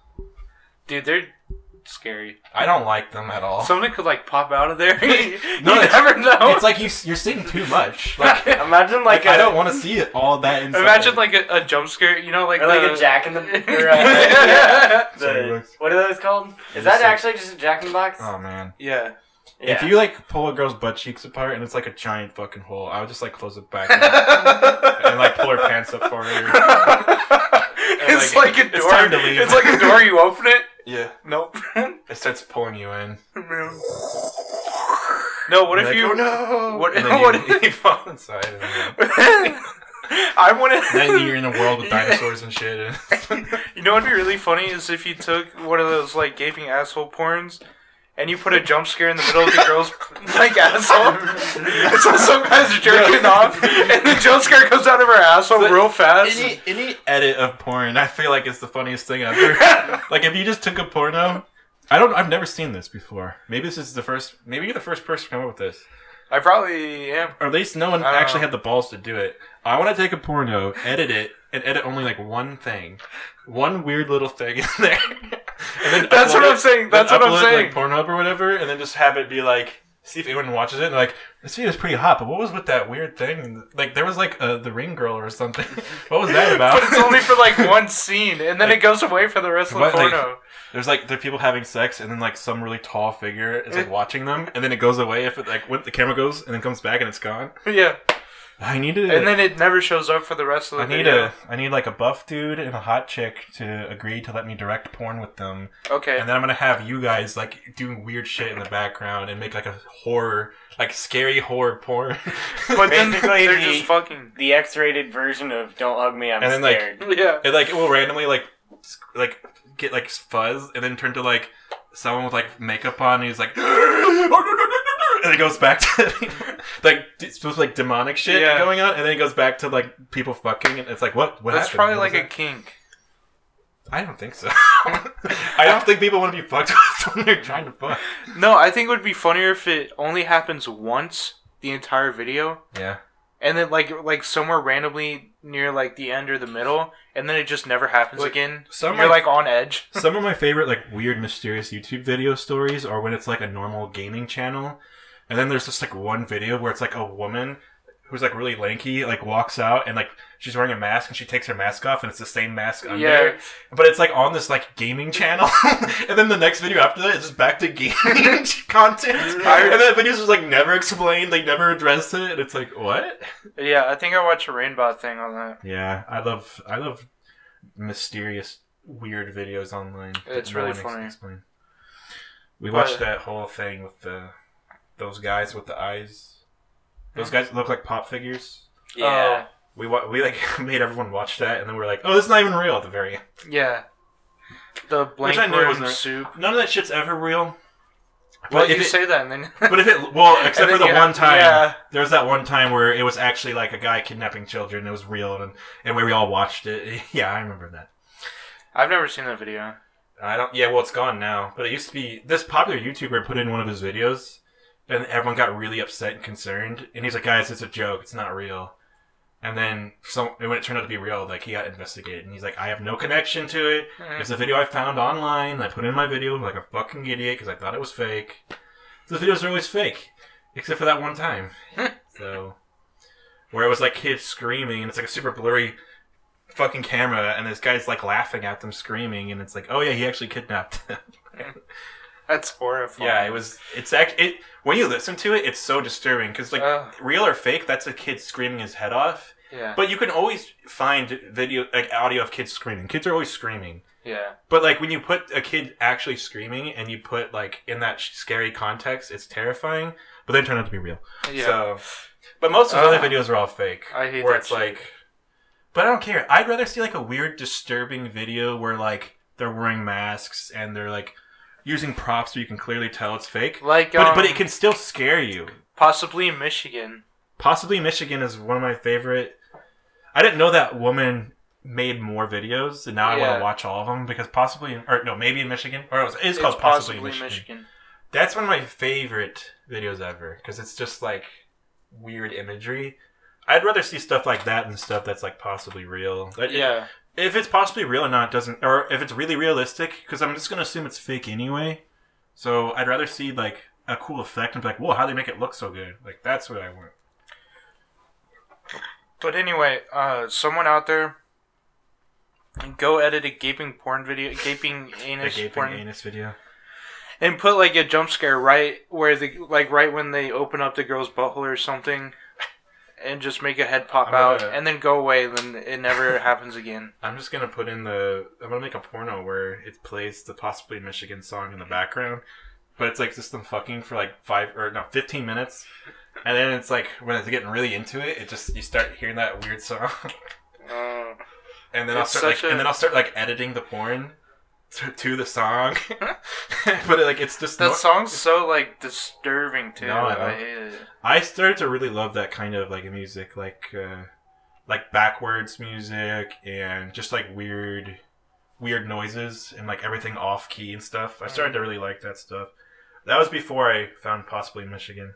[SPEAKER 2] dude. They're scary.
[SPEAKER 1] I don't like them at all.
[SPEAKER 2] Something could like pop out of there. you
[SPEAKER 1] No, it's-
[SPEAKER 2] never know.
[SPEAKER 1] It's like you, you're seeing too much. Like,
[SPEAKER 3] Imagine
[SPEAKER 1] like
[SPEAKER 3] like,
[SPEAKER 1] I
[SPEAKER 3] a,
[SPEAKER 1] don't want to see it all that inside.
[SPEAKER 2] Imagine like a, a jump scare. You know, like
[SPEAKER 3] or like a jack in the. Or, uh, yeah, the what are those called? Is
[SPEAKER 1] Just
[SPEAKER 3] that
[SPEAKER 1] like-
[SPEAKER 3] actually just a jack in the box?
[SPEAKER 1] Oh man.
[SPEAKER 2] yeah.
[SPEAKER 3] Yeah.
[SPEAKER 1] If you like pull a girl's butt cheeks apart and it's like a giant fucking hole, I would just like close it back and, and, like pull her pants up for her.
[SPEAKER 2] it's
[SPEAKER 1] like,
[SPEAKER 2] like, a
[SPEAKER 1] it's
[SPEAKER 2] door.
[SPEAKER 1] time to leave.
[SPEAKER 2] It's like a door. You open it.
[SPEAKER 1] Yeah.
[SPEAKER 2] Nope.
[SPEAKER 1] It starts pulling you in.
[SPEAKER 2] no. What
[SPEAKER 1] You're
[SPEAKER 2] if
[SPEAKER 1] like,
[SPEAKER 2] you?
[SPEAKER 1] Oh no!
[SPEAKER 2] What-
[SPEAKER 1] And then
[SPEAKER 2] what
[SPEAKER 1] you,
[SPEAKER 2] if-
[SPEAKER 1] you fall inside. And then,
[SPEAKER 2] I want to.
[SPEAKER 1] then you're in a world with dinosaurs and shit.
[SPEAKER 2] You know what'd be really funny is if you took one of those like gaping asshole porns and you put a jump scare in the middle of the girl's like asshole. and so some guy's jerking off and the jump scare comes out of her asshole
[SPEAKER 1] But
[SPEAKER 2] real fast.
[SPEAKER 1] any any edit of porn, I feel like it's the funniest thing ever. like if you just took a porno, I don't. I've never seen this before. Maybe this is the first. Maybe you're the first person to come up with this.
[SPEAKER 2] I probably am.
[SPEAKER 1] Or at least no one
[SPEAKER 2] I don't
[SPEAKER 1] actually
[SPEAKER 2] know.
[SPEAKER 1] had the balls to do it. I want to take a porno, edit it, and edit only like one thing, one weird little thing in there. And then
[SPEAKER 2] That's what I'm saying. That's what I'm
[SPEAKER 1] it,
[SPEAKER 2] saying.
[SPEAKER 1] Like Pornhub or whatever, and then just have it be like, see if anyone watches it. And like, this video's pretty hot, but what was with that weird thing? Like, there was like uh, the ring girl or something. what was that about?
[SPEAKER 2] but it's only for like one scene, and then it goes away for the rest of the
[SPEAKER 1] What, like-
[SPEAKER 2] porno.
[SPEAKER 1] There's like there are people having sex, and then like some really tall figure is like watching them, and then it goes away if it like when the camera goes and then comes back and it's gone.
[SPEAKER 2] yeah,
[SPEAKER 1] I need to.
[SPEAKER 2] and then it never shows up for the rest of the
[SPEAKER 1] I need
[SPEAKER 2] video.
[SPEAKER 1] a I need like a buff dude and a hot chick to agree to let me direct porn with them,
[SPEAKER 2] Okay.
[SPEAKER 1] and then I'm gonna have you guys like doing weird shit in the background and make like a horror, like scary horror porn.
[SPEAKER 2] But then
[SPEAKER 3] Basically,
[SPEAKER 2] they're
[SPEAKER 3] the-
[SPEAKER 2] just fucking.
[SPEAKER 3] The X-rated version of "Don't Hug Me, I'm
[SPEAKER 1] And then, like-
[SPEAKER 3] Scared."
[SPEAKER 2] Yeah.
[SPEAKER 1] it like it will randomly like sc- like get like fuzz and then turn to like someone with like makeup on and he's like and it goes back to like supposed to like demonic shit
[SPEAKER 2] Yeah.
[SPEAKER 1] going on and then it goes back to like people fucking and it's like what what
[SPEAKER 2] That's
[SPEAKER 1] happened?
[SPEAKER 2] probably
[SPEAKER 1] What
[SPEAKER 2] like a
[SPEAKER 1] that?
[SPEAKER 2] kink.
[SPEAKER 1] I don't think so. I don't think people want to be fucked with when they're trying to fuck.
[SPEAKER 2] No, I think it would be funnier if it only happens once the entire video,
[SPEAKER 1] Yeah.
[SPEAKER 2] and then like like somewhere randomly near like the end or the middle, and then it just never happens
[SPEAKER 1] Like,
[SPEAKER 2] again.
[SPEAKER 1] some
[SPEAKER 2] You're
[SPEAKER 1] of-
[SPEAKER 2] like on edge.
[SPEAKER 1] Some of my favorite like weird mysterious YouTube video stories are when it's like a normal gaming channel, and then there's just like one video where it's like a woman who's like really lanky like walks out and like she's wearing a mask and she takes her mask off and it's the same mask under,
[SPEAKER 2] Yeah.
[SPEAKER 1] but it's like on this like gaming channel, and then the next video after that is just back to gaming content, and that video's just like never explained, they never addressed it, and it's like what?
[SPEAKER 2] Yeah, I think I watched a Rainbow thing on that.
[SPEAKER 1] Yeah, I love I love mysterious weird videos online.
[SPEAKER 2] It's really
[SPEAKER 1] one ex-
[SPEAKER 2] funny.
[SPEAKER 1] explain. We
[SPEAKER 2] But-
[SPEAKER 1] watched that whole thing with the those guys with the eyes. Those guys look like pop figures.
[SPEAKER 3] Yeah. Oh.
[SPEAKER 1] We wa- we like made everyone watch that, and then we are like, "Oh, this is not even real." At the very end,
[SPEAKER 2] Yeah. The blank
[SPEAKER 1] I knew
[SPEAKER 2] room
[SPEAKER 1] wasn't-
[SPEAKER 2] soup.
[SPEAKER 1] none of that shit's ever real.
[SPEAKER 2] Well,
[SPEAKER 1] But if
[SPEAKER 2] you
[SPEAKER 1] it,
[SPEAKER 2] say that, and then.
[SPEAKER 1] but if it well, except for
[SPEAKER 2] then
[SPEAKER 1] the
[SPEAKER 2] you
[SPEAKER 1] one
[SPEAKER 2] have-
[SPEAKER 1] time,
[SPEAKER 2] yeah.
[SPEAKER 1] there was that one time where it was actually like a guy kidnapping children. It was real, and and where we all watched it. Yeah, I remember that.
[SPEAKER 2] I've never seen that video.
[SPEAKER 1] I don't. Yeah, well, it's gone now. But it used to be this popular YouTuber put in one of his videos, and everyone got really upset and concerned. And he's like, "Guys, it's a joke. It's not real." And then some when it turned out to be real, like he got investigated, and he's like, "I have no connection to it.
[SPEAKER 2] Mm.
[SPEAKER 1] It's a video I found online. I put in my video like a fucking idiot because I thought it was fake. The videos are always fake, except for that one time. so, where it was like kids screaming, and it's like a super blurry fucking camera, and this guy's like laughing at them screaming, and it's like, oh yeah, he actually kidnapped them.
[SPEAKER 2] That's horrifying.
[SPEAKER 1] yeah, it was. It's actually it when you listen to it, it's so disturbing because like
[SPEAKER 2] Ugh.
[SPEAKER 1] real or fake, that's a kid screaming his head off.
[SPEAKER 2] yeah.
[SPEAKER 1] But you can always find video like audio of kids screaming. Kids are always screaming.
[SPEAKER 2] yeah.
[SPEAKER 1] But like when you put a kid actually screaming and you put like in that scary context, it's terrifying. But then turn out to be real.
[SPEAKER 2] Yeah.
[SPEAKER 1] So, but most of the
[SPEAKER 2] Ugh.
[SPEAKER 1] other videos are all fake.
[SPEAKER 2] I hate
[SPEAKER 1] where
[SPEAKER 2] that
[SPEAKER 1] it's
[SPEAKER 2] shit.
[SPEAKER 1] like, but I don't care. I'd rather see like a weird, disturbing video where like they're wearing masks and they're like using props so you can clearly tell it's fake.
[SPEAKER 2] like,
[SPEAKER 1] But
[SPEAKER 2] um,
[SPEAKER 1] but it can still scare you.
[SPEAKER 2] possibly Michigan.
[SPEAKER 1] Possibly Michigan is one of my favorite. I didn't know that woman made more videos, and now I want to watch all of them because possibly, or no, maybe in Michigan, or it was, it's
[SPEAKER 2] It's
[SPEAKER 1] called possibly, Michigan.
[SPEAKER 2] Michigan.
[SPEAKER 1] That's one of my favorite videos ever because it's just like weird imagery. I'd rather see stuff like that than stuff that's like possibly real. Like,
[SPEAKER 2] Yeah.
[SPEAKER 1] If it's possibly real or not doesn't, or if it's really realistic, because I'm just gonna assume it's fake anyway. So I'd rather see like a cool effect and be like, "Whoa, how do they make it look so good?" Like that's what I want.
[SPEAKER 2] But anyway, uh, someone out there, go edit a gaping porn video, gaping
[SPEAKER 1] A gaping
[SPEAKER 2] porn,
[SPEAKER 1] anus video.
[SPEAKER 2] and put like a jump scare right where the like right when they open up the girl's butthole or something, and just make a head pop
[SPEAKER 1] I'm
[SPEAKER 2] out,
[SPEAKER 1] gonna-
[SPEAKER 2] and then go away. Then it never happens again.
[SPEAKER 1] I'm just gonna put in the. I'm gonna make a porno where it plays the possibly Michigan song in the background, but it's like just them fucking for like five or no, fifteen minutes, and then it's like when it's getting really into it, it just you start hearing that weird song,
[SPEAKER 2] Uh,
[SPEAKER 1] and then I'll
[SPEAKER 2] It's
[SPEAKER 1] start like,
[SPEAKER 2] such a-
[SPEAKER 1] and then I'll start like editing the porn to, to the song, but it, like it's just
[SPEAKER 2] that
[SPEAKER 1] nor-
[SPEAKER 2] song's so like disturbing too.
[SPEAKER 1] No, I.
[SPEAKER 2] I hate it.
[SPEAKER 1] I started to really love that kind of like music, like uh, like backwards music and just like weird, weird noises and like everything off key and stuff. I started to really like that stuff. That was before I found possibly Michigan.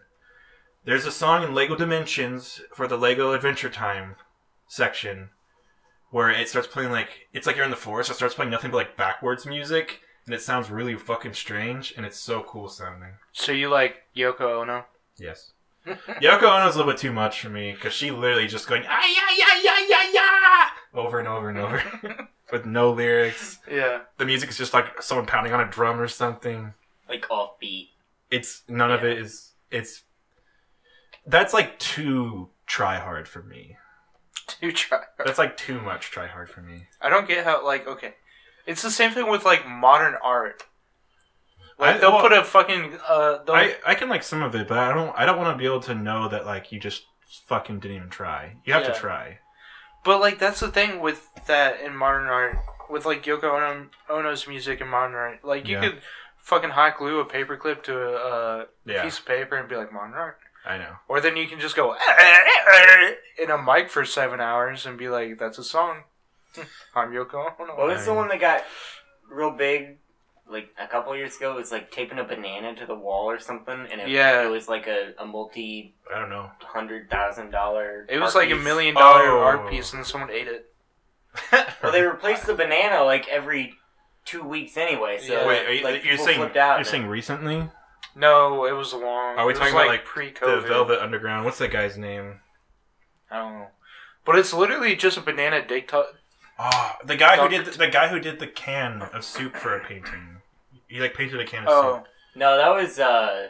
[SPEAKER 1] There's a song in Lego Dimensions for the Lego Adventure Time section where it starts playing like it's like you're in the forest. It starts playing nothing but like backwards music, and it sounds really fucking strange, and it's so cool sounding.
[SPEAKER 2] So you like Yoko Ono?
[SPEAKER 1] Yes. Yoko Ono's a little bit too much for me because she literally just going ah yeah yeah yeah yeah yeah over and over and over with no lyrics.
[SPEAKER 2] Yeah.
[SPEAKER 1] The music is just like someone pounding on a drum or something.
[SPEAKER 3] Like offbeat.
[SPEAKER 1] It's none of it is it's that's like too try hard for me.
[SPEAKER 2] Too try.
[SPEAKER 1] That's like too much try hard for me.
[SPEAKER 2] I don't get how like okay. It's the same thing with like modern art. Like
[SPEAKER 1] I-
[SPEAKER 2] they'll
[SPEAKER 1] well-
[SPEAKER 2] put a fucking uh
[SPEAKER 1] I, I can like some of it, but I don't I don't want to be able to know that like you just fucking didn't even try. You have
[SPEAKER 2] Yeah.
[SPEAKER 1] to try.
[SPEAKER 2] But like that's the thing with that in modern art, with like Yoko ono, Ono's music in modern art. Like you
[SPEAKER 1] Yeah.
[SPEAKER 2] could fucking hot glue a paperclip to a, a
[SPEAKER 1] Yeah,
[SPEAKER 2] piece of paper and be like modern art,
[SPEAKER 1] I know.
[SPEAKER 2] or then you can just go in a mic for seven hours and be like, "That's a song." I'm Yoko Ono.
[SPEAKER 3] What was the one that got real big, like a couple years ago? It was like taping a banana to the wall or something, and it,
[SPEAKER 2] Yeah.
[SPEAKER 3] it was like a, a multi
[SPEAKER 1] I don't know.
[SPEAKER 3] hundred thousand dollar.
[SPEAKER 2] It was
[SPEAKER 3] art
[SPEAKER 2] like a million dollar
[SPEAKER 1] Oh.
[SPEAKER 2] art piece, and then someone ate it.
[SPEAKER 3] Well, they replaced the banana like every two weeks anyway. So
[SPEAKER 2] Yeah.
[SPEAKER 1] Wait, are you,
[SPEAKER 3] like,
[SPEAKER 1] you're
[SPEAKER 3] people
[SPEAKER 1] saying
[SPEAKER 3] flipped out.
[SPEAKER 1] you're
[SPEAKER 3] and-
[SPEAKER 1] saying recently?
[SPEAKER 2] No, it was long.
[SPEAKER 1] Are we
[SPEAKER 2] it
[SPEAKER 1] talking about, like,
[SPEAKER 2] pre-COVID?
[SPEAKER 1] The Velvet Underground. What's that guy's name?
[SPEAKER 2] I don't know. But it's literally just a banana dig tu-
[SPEAKER 1] Oh, the guy who did the, the guy who did the can of soup for a painting. He like painted a can of
[SPEAKER 2] Oh,
[SPEAKER 3] No, that was uh.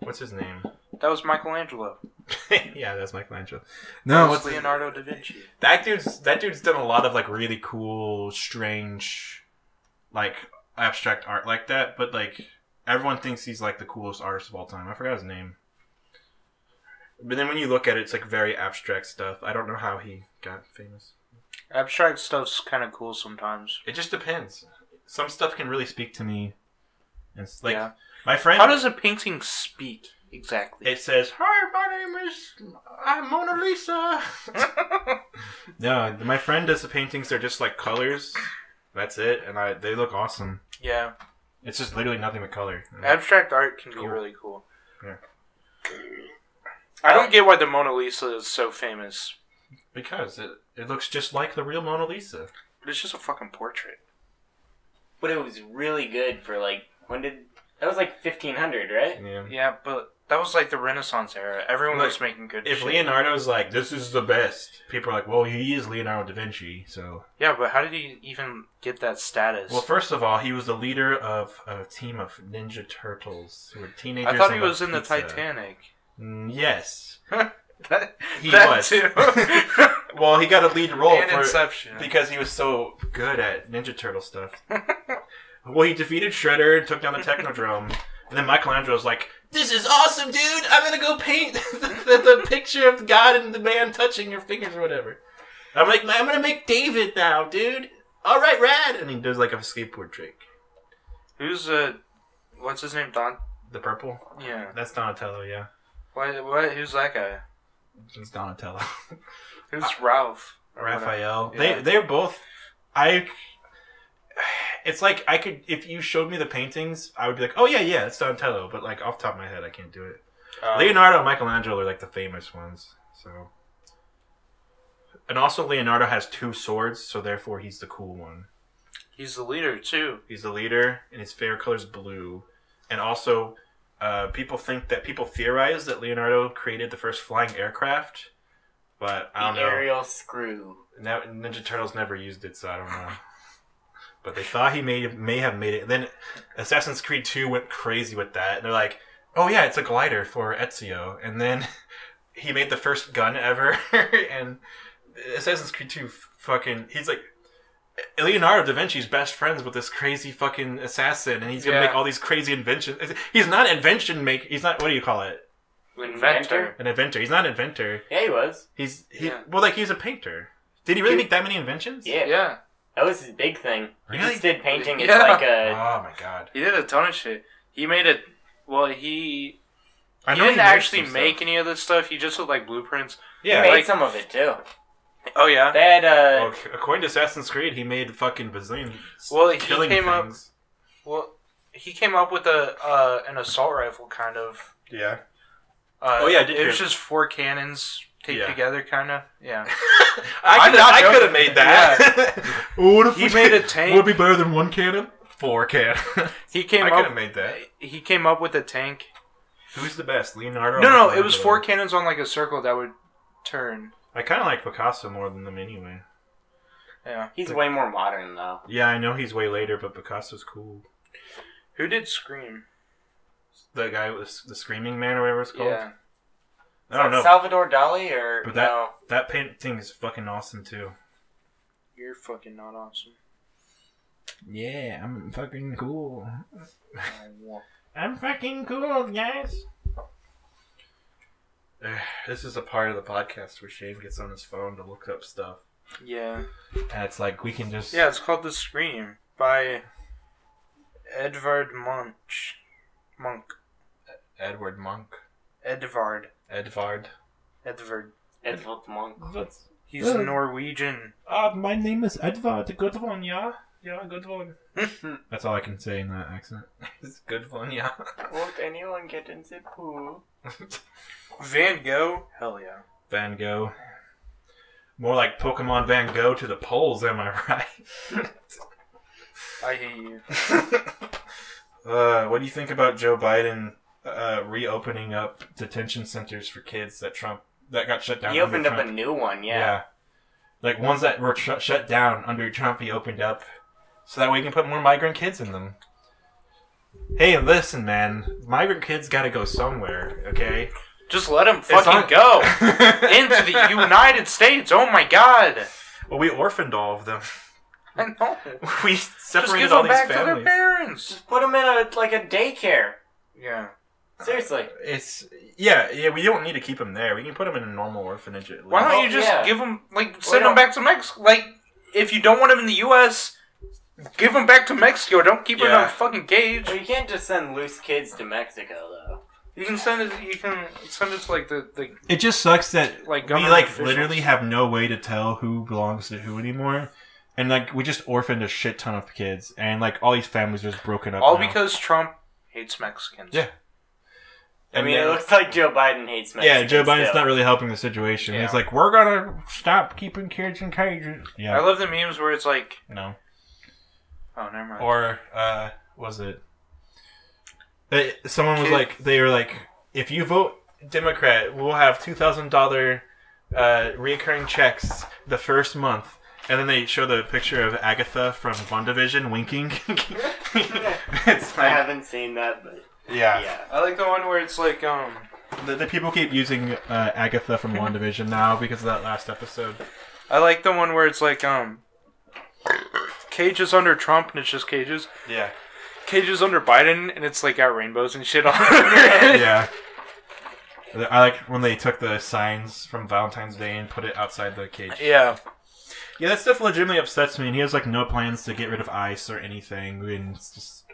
[SPEAKER 1] What's his name?
[SPEAKER 2] that was Michelangelo.
[SPEAKER 1] yeah, that's Michelangelo.
[SPEAKER 2] That
[SPEAKER 1] No,
[SPEAKER 2] was
[SPEAKER 1] what's the-
[SPEAKER 2] Leonardo da Vinci.
[SPEAKER 1] that dude's that dude's done a lot of like really cool, strange, like abstract art like that. But like everyone thinks he's like the coolest artist of all time. I forgot his name. But then when you look at it, it's like very abstract stuff. I don't know how he got famous.
[SPEAKER 2] Abstract stuff's kind of cool sometimes.
[SPEAKER 1] It just depends. Some stuff can really speak to me. It's like
[SPEAKER 2] Yeah.
[SPEAKER 1] my friend.
[SPEAKER 2] How does a painting speak exactly?
[SPEAKER 1] it says, "Hi, my name is I'm Mona Lisa." no, my friend does the paintings. They're just like colors. That's it, and I they look awesome.
[SPEAKER 2] yeah,
[SPEAKER 1] It's just literally nothing but color.
[SPEAKER 2] abstract art can be really cool.
[SPEAKER 1] Yeah.
[SPEAKER 2] I don't get why the Mona Lisa is so famous,
[SPEAKER 1] Because it it looks just like the real Mona Lisa.
[SPEAKER 2] but it's just a fucking portrait.
[SPEAKER 3] But it was really good for like when did that was like fifteen hundred, right?
[SPEAKER 1] Yeah.
[SPEAKER 2] Yeah, but that was like the Renaissance era. Everyone
[SPEAKER 1] Like,
[SPEAKER 2] was making good.
[SPEAKER 1] If
[SPEAKER 2] shit.
[SPEAKER 1] Leonardo's like, "This is the best," people are like, "Well, he is Leonardo da Vinci." So,
[SPEAKER 2] yeah, but how did he even get that status?
[SPEAKER 1] well, first of all, he was the leader of a team of Ninja Turtles who were teenagers.
[SPEAKER 2] I thought he was in the. Titanic.
[SPEAKER 1] Mm, yes,
[SPEAKER 2] that
[SPEAKER 1] he
[SPEAKER 2] that
[SPEAKER 1] was.
[SPEAKER 2] too.
[SPEAKER 1] well, he got a lead role
[SPEAKER 2] and
[SPEAKER 1] for
[SPEAKER 2] Inception.
[SPEAKER 1] because he was so good at Ninja Turtle stuff. well, he defeated Shredder and took down the Technodrome, and then Michelangelo's like, "This is awesome, dude! I'm gonna go paint the, the, the picture of God and the man touching your fingers or whatever." I'm like, "I'm gonna make David now, dude." All right, rad, and he does like a skateboard trick.
[SPEAKER 2] Who's uh, what's his name? Don.
[SPEAKER 1] The purple,
[SPEAKER 2] Yeah.
[SPEAKER 1] that's Donatello. Yeah,
[SPEAKER 2] What? What? Who's that guy?
[SPEAKER 1] it's Donatello.
[SPEAKER 2] Who's Ralph?
[SPEAKER 1] Raphael.
[SPEAKER 2] Yeah.
[SPEAKER 1] They they're both. I. It's like I could if you showed me the paintings, I would be like, oh yeah, yeah, it's Donatello. But like off the top of my head, I can't do it.
[SPEAKER 2] Um,
[SPEAKER 1] Leonardo and Michelangelo are like the famous ones. So. And also, Leonardo has two swords, so therefore he's the cool one.
[SPEAKER 2] He's the leader too.
[SPEAKER 1] He's the leader, and his favorite color is blue. And also, uh, people think that people theorize that Leonardo created the first flying aircraft, but I don't
[SPEAKER 3] the
[SPEAKER 1] know.
[SPEAKER 3] aerial screw.
[SPEAKER 1] Now, Ninja Turtles never used it, so I don't know. But they thought he may may have made it. Then Assassin's Creed Two went crazy with that, and they're like, "Oh yeah, it's a glider for Ezio." And then he made the first gun ever, and Assassin's Creed Two fucking he's like. Leonardo da Vinci's best friends with this crazy fucking assassin, and he's gonna
[SPEAKER 2] Yeah.
[SPEAKER 1] make all these crazy inventions. He's not an invention make. He's not. What do you call it?
[SPEAKER 2] Inventor.
[SPEAKER 1] An inventor. He's not an inventor.
[SPEAKER 3] Yeah, he was.
[SPEAKER 1] He's he.
[SPEAKER 2] Yeah.
[SPEAKER 1] Well, like he's a painter. Did he really
[SPEAKER 2] He-
[SPEAKER 1] make that many inventions?
[SPEAKER 3] Yeah,
[SPEAKER 2] Yeah.
[SPEAKER 3] That was his big thing. He
[SPEAKER 1] Really?
[SPEAKER 3] just did painting. It's
[SPEAKER 2] Yeah.
[SPEAKER 3] like a
[SPEAKER 1] Oh my god!
[SPEAKER 2] He did a ton of shit. He made it. Well, he
[SPEAKER 1] I
[SPEAKER 2] he
[SPEAKER 1] know
[SPEAKER 2] didn't
[SPEAKER 1] makes
[SPEAKER 2] actually
[SPEAKER 1] some
[SPEAKER 2] make
[SPEAKER 1] stuff.
[SPEAKER 2] any of this stuff. He just did like blueprints.
[SPEAKER 1] Yeah.
[SPEAKER 3] he made
[SPEAKER 2] like-
[SPEAKER 3] some of it too.
[SPEAKER 2] Oh yeah.
[SPEAKER 3] They had uh,
[SPEAKER 1] well, according to Assassin's Creed, he made fucking bazillion.
[SPEAKER 2] Well, he
[SPEAKER 1] killing
[SPEAKER 2] came up-
[SPEAKER 1] things.
[SPEAKER 2] Well, he came up with a uh, an assault rifle kind of.
[SPEAKER 1] Yeah.
[SPEAKER 2] Uh,
[SPEAKER 1] Oh, yeah, I did
[SPEAKER 2] It was
[SPEAKER 1] hear-
[SPEAKER 2] just four cannons taped
[SPEAKER 1] Yeah.
[SPEAKER 2] together, kind of. Yeah.
[SPEAKER 1] I could
[SPEAKER 2] not
[SPEAKER 1] I
[SPEAKER 2] joking.
[SPEAKER 1] could have made that. what if
[SPEAKER 2] He
[SPEAKER 1] we-
[SPEAKER 2] made a tank.
[SPEAKER 1] Would it be better than one cannon? Four cannons.
[SPEAKER 2] He came
[SPEAKER 1] I could
[SPEAKER 2] up.
[SPEAKER 1] have made that.
[SPEAKER 2] He came up with a tank.
[SPEAKER 1] Who's the best, Leonardo?
[SPEAKER 2] No, no, it was four cannons on like a circle that would turn.
[SPEAKER 1] I kind of like Picasso more than them anyway.
[SPEAKER 2] Yeah.
[SPEAKER 3] He's way more modern though.
[SPEAKER 1] Yeah, I know he's way later, but Picasso's cool.
[SPEAKER 2] Who did Scream?
[SPEAKER 1] The guy with the screaming man or whatever it's called.
[SPEAKER 2] Yeah.
[SPEAKER 1] I don't know.
[SPEAKER 3] Salvador Dali or
[SPEAKER 1] But that-
[SPEAKER 3] no?
[SPEAKER 1] that painting is fucking awesome too.
[SPEAKER 2] You're fucking not awesome.
[SPEAKER 1] Yeah, I'm fucking cool. I'm fucking cool, guys. Eh, this is a part of the podcast where Shane gets on his phone to look up stuff,
[SPEAKER 2] Yeah.
[SPEAKER 1] and it's like we can just
[SPEAKER 2] Yeah, it's called The Scream by Edvard Munch. Monk.
[SPEAKER 1] Edward Monk,
[SPEAKER 2] Edvard.
[SPEAKER 1] Edvard.
[SPEAKER 2] Edvard.
[SPEAKER 3] Edvard Monk.
[SPEAKER 2] He's
[SPEAKER 1] Uh.
[SPEAKER 2] Norwegian.
[SPEAKER 1] Ah, my name is Edvard. Good one, yeah, yeah, good one. That's all I can say in that accent. it's good one, yeah.
[SPEAKER 3] Won't anyone get in the pool?
[SPEAKER 2] Van Gogh. Hell yeah.
[SPEAKER 1] Van Gogh. More like Pokemon Van Gogh to the polls, am I right?
[SPEAKER 2] I hate you.
[SPEAKER 1] uh, what do you think about Joe Biden uh, reopening up detention centers for kids that Trump that got shut down?
[SPEAKER 3] He
[SPEAKER 1] under
[SPEAKER 3] opened up a new one, yeah.
[SPEAKER 1] like ones that were sh- shut down under Trump. He opened up so that way he can put more migrant kids in them. Hey, listen, man, migrant kids got to go somewhere. Okay,
[SPEAKER 2] Just let
[SPEAKER 1] them
[SPEAKER 2] fucking
[SPEAKER 1] not-
[SPEAKER 2] go into the United States. Oh my god.
[SPEAKER 1] well, we orphaned all of them.
[SPEAKER 2] I know.
[SPEAKER 1] We
[SPEAKER 2] Just
[SPEAKER 1] separated
[SPEAKER 2] give
[SPEAKER 1] all
[SPEAKER 2] them
[SPEAKER 1] these
[SPEAKER 2] back to their
[SPEAKER 1] families.
[SPEAKER 2] parents.
[SPEAKER 3] Just put them in a like a daycare.
[SPEAKER 2] Yeah.
[SPEAKER 3] Seriously.
[SPEAKER 1] Uh, it's yeah, yeah. We don't need to keep them there. We can put them in a normal orphanage. At least.
[SPEAKER 2] Why don't you just
[SPEAKER 3] yeah.
[SPEAKER 2] give them like send
[SPEAKER 3] don't-
[SPEAKER 2] them back to Mexico? Like, if you don't want them in the U.S., give them back to Mexico. Don't keep them in a fucking cage.
[SPEAKER 3] Well, you can't just send loose kids to Mexico though.
[SPEAKER 2] You can send it. You can send it to like the, the
[SPEAKER 1] It just sucks that
[SPEAKER 2] Like
[SPEAKER 1] we like
[SPEAKER 2] officials.
[SPEAKER 1] literally have no way to tell who belongs to who anymore, and like we just orphaned a shit ton of kids, and like all these families are just broken up.
[SPEAKER 2] all
[SPEAKER 1] now.
[SPEAKER 2] because Trump hates Mexicans.
[SPEAKER 1] Yeah.
[SPEAKER 3] I mean, it looks like Joe Biden hates Mexico.
[SPEAKER 1] yeah, Joe Biden's not really helping the situation.
[SPEAKER 2] Yeah.
[SPEAKER 1] He's like, we're gonna stop keeping kids in cages. Yeah, I
[SPEAKER 2] love the memes where it's like,
[SPEAKER 1] no.
[SPEAKER 2] oh, never mind.
[SPEAKER 1] Or uh, was it? They, someone was
[SPEAKER 2] Kid-
[SPEAKER 1] like, they were like, if you vote Democrat, we'll have two thousand dollar uh, recurring checks the first month. And then they show the picture of Agatha from WandaVision winking. it's
[SPEAKER 3] I haven't seen that, but
[SPEAKER 1] yeah.
[SPEAKER 3] yeah.
[SPEAKER 2] I like the one where it's like, um,
[SPEAKER 1] The, the people keep using uh, Agatha from WandaVision now because of that last episode.
[SPEAKER 2] I like the one where it's like, um, cages under Trump and it's just cages.
[SPEAKER 1] Yeah.
[SPEAKER 2] Cages under Biden and it's like got rainbows and shit on
[SPEAKER 1] yeah. I like when they took the signs from Valentine's Day and put it outside the cage.
[SPEAKER 2] yeah.
[SPEAKER 1] Yeah, that stuff legitimately upsets me, and he has like no plans to get rid of ICE or anything, and it's just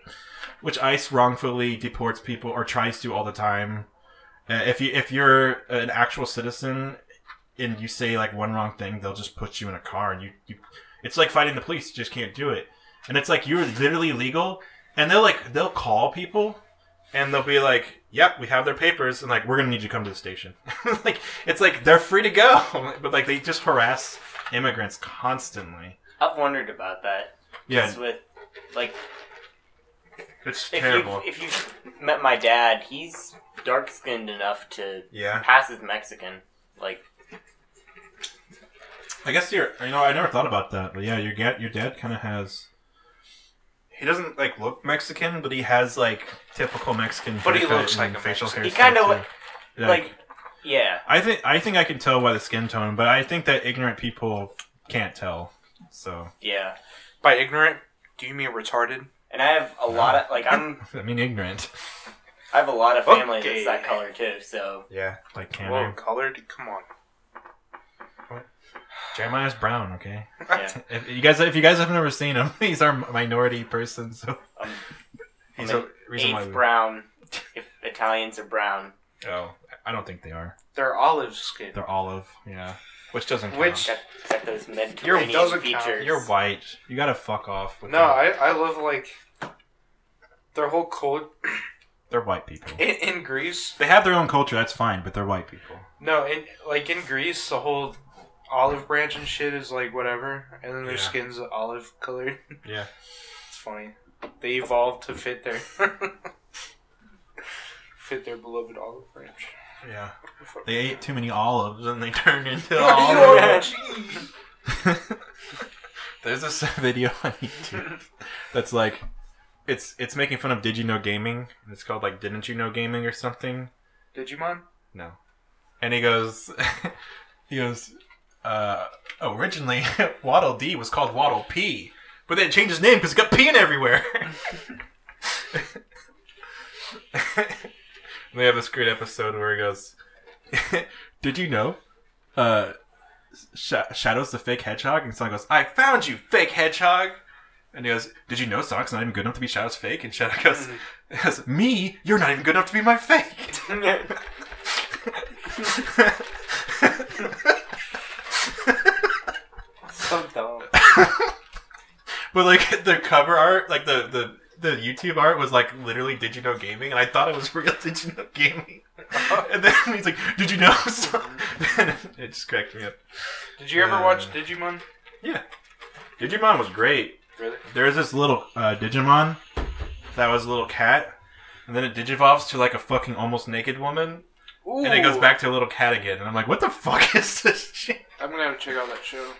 [SPEAKER 1] which ICE wrongfully deports people or tries to all the time. Uh, if you if you're an actual citizen and you say like one wrong thing, they'll just put you in a car, and you, you it's like fighting the police. You just can't do it, and it's like you're literally legal, and they'll like they'll call people, and they'll be like, "Yep, we have their papers," and like we're gonna need you to come to the station. like it's like they're free to go, but like they just harass immigrants constantly.
[SPEAKER 3] I've wondered about that.
[SPEAKER 1] Yeah,
[SPEAKER 3] Just with like
[SPEAKER 1] it's
[SPEAKER 3] if
[SPEAKER 1] terrible.
[SPEAKER 3] you if you've met my dad, he's dark skinned enough to
[SPEAKER 1] yeah,
[SPEAKER 3] pass as Mexican. Like
[SPEAKER 1] I guess you're. You know, I never thought about that, but yeah, your dad, your dad kind of has. He doesn't like look Mexican, but he has like typical Mexican.
[SPEAKER 2] But he looks like a
[SPEAKER 1] facial
[SPEAKER 2] Mexican.
[SPEAKER 1] hair.
[SPEAKER 3] He kinda
[SPEAKER 1] stuff,
[SPEAKER 3] look-
[SPEAKER 1] too.
[SPEAKER 3] like yeah.
[SPEAKER 1] I think I think I can tell by the skin tone, but I think that ignorant people can't tell. So
[SPEAKER 3] Yeah.
[SPEAKER 2] By ignorant, do you mean retarded?
[SPEAKER 3] And I have a lot of like I'm
[SPEAKER 1] I mean, ignorant.
[SPEAKER 3] I have a lot of family
[SPEAKER 2] Okay.
[SPEAKER 3] that's that color too, so
[SPEAKER 1] Yeah, like
[SPEAKER 2] Whoa,
[SPEAKER 1] Cameron.
[SPEAKER 2] colored? Come on.
[SPEAKER 1] Jeremiah's brown. Okay.
[SPEAKER 3] yeah.
[SPEAKER 1] If you guys, if you guys have never seen him, he's our minority person. So
[SPEAKER 3] I'm, um,
[SPEAKER 1] he's
[SPEAKER 3] I'm
[SPEAKER 1] a
[SPEAKER 3] an
[SPEAKER 1] reason why.
[SPEAKER 3] eighth
[SPEAKER 1] We,
[SPEAKER 3] brown if Italians are brown.
[SPEAKER 1] oh, I don't think they are.
[SPEAKER 2] They're olive skin.
[SPEAKER 1] They're olive. Yeah, which doesn't count.
[SPEAKER 2] Which-
[SPEAKER 3] Got, got those Mediterranean
[SPEAKER 2] doesn't count.
[SPEAKER 3] features.
[SPEAKER 1] You're white. You gotta fuck off. With
[SPEAKER 2] No,
[SPEAKER 1] that.
[SPEAKER 2] I, I love like their whole code,
[SPEAKER 1] They're white people.
[SPEAKER 2] In, in Greece,
[SPEAKER 1] They have their own culture. That's fine, but they're white people.
[SPEAKER 2] no, in like in Greece, the whole olive branch and shit is like whatever, and then their
[SPEAKER 1] Yeah.
[SPEAKER 2] skin's olive colored.
[SPEAKER 1] Yeah.
[SPEAKER 2] It's funny. They evolved to fit their fit their beloved olive branch.
[SPEAKER 1] Yeah. They ate too many olives and they turned into
[SPEAKER 2] Oh,
[SPEAKER 1] olives. There's this video on YouTube that's like, it's it's making fun of Did You Know Gaming. It's called like Didn't You Know Gaming or something.
[SPEAKER 2] Digimon?
[SPEAKER 1] No. And he goes, he goes, uh, originally Waddle Dee was called Waddle P, but then it changed his name because it got peeing everywhere. They have this great episode where he goes, "Did you know, uh, Sh- Shadow's the fake hedgehog?" And Sonic goes, "I found you, fake hedgehog." And he goes, "Did you know Sonic's not even good enough to be Shadow's fake?" And Shadow goes, goes, "Me? You're not even good enough to be my fake."
[SPEAKER 3] so dumb.
[SPEAKER 1] But like the cover art, like the the the YouTube art was like literally Did you know gaming, and I thought it was real Did you know gaming. and then he's like, Did you know? So- it just cracked me up.
[SPEAKER 2] Did you ever
[SPEAKER 1] Uh,
[SPEAKER 2] watch Digimon?
[SPEAKER 1] Yeah, Digimon was great.
[SPEAKER 2] Really?
[SPEAKER 1] There's this little uh, Digimon that was a little cat, and then it digivolves to like a fucking almost naked woman,
[SPEAKER 2] Ooh.
[SPEAKER 1] and it goes back to a little cat again. And I'm like, what the fuck is this shit?
[SPEAKER 2] I'm gonna have to check out that show.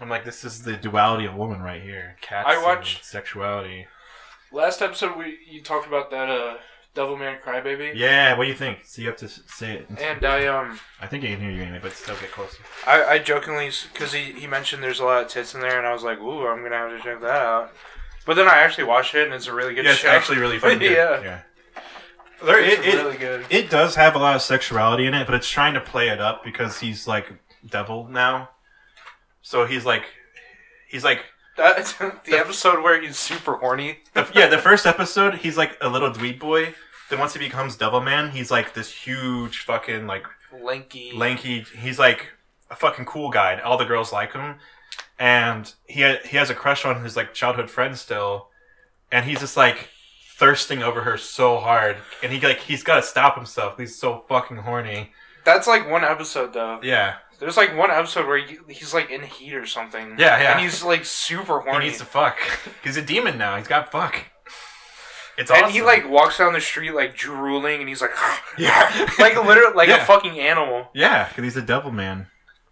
[SPEAKER 1] I'm like, this is the duality of woman right here. Cats.
[SPEAKER 2] I
[SPEAKER 1] and
[SPEAKER 2] watched-
[SPEAKER 1] sexuality.
[SPEAKER 2] Last episode, we you talked about that uh, Devilman Crybaby,
[SPEAKER 1] Yeah, what do you think? So you have to s- say it.
[SPEAKER 2] and I um
[SPEAKER 1] I think I can hear you anyway, but still get closer.
[SPEAKER 2] I, I jokingly because he, he mentioned there's a lot of tits in there, and I was like, ooh, I'm gonna have to check that out. But then I actually watched it, and it's a really good
[SPEAKER 1] Yeah, it's
[SPEAKER 2] show.
[SPEAKER 1] actually really fucking good.
[SPEAKER 2] Yeah.
[SPEAKER 1] yeah. There,
[SPEAKER 2] it's
[SPEAKER 1] it, it,
[SPEAKER 2] really good.
[SPEAKER 1] it does have a lot of sexuality in it, but it's trying to play it up because he's like devil now. So he's like, he's like,
[SPEAKER 2] That, the episode where he's super horny.
[SPEAKER 1] The, yeah. The first episode, he's like a little dweeb boy. Then once he becomes Devil Man, he's like this huge fucking like
[SPEAKER 2] lanky.
[SPEAKER 1] lanky. He's like a fucking cool guy. and All the girls like him, and he ha- he has a crush on his like childhood friend still, and he's just like thirsting over her so hard, and he like he's got to stop himself. He's so fucking horny.
[SPEAKER 2] That's like one episode though.
[SPEAKER 1] Yeah,
[SPEAKER 2] There's like one episode where he, he's like in heat or something.
[SPEAKER 1] Yeah, yeah.
[SPEAKER 2] And he's like super horny.
[SPEAKER 1] he needs to fuck. He's a demon now. He's got fuck. It's
[SPEAKER 2] and he like walks down the street like drooling, and he's like,
[SPEAKER 1] yeah,
[SPEAKER 2] like literally like
[SPEAKER 1] Yeah.
[SPEAKER 2] a fucking animal.
[SPEAKER 1] yeah, because he's a devil man.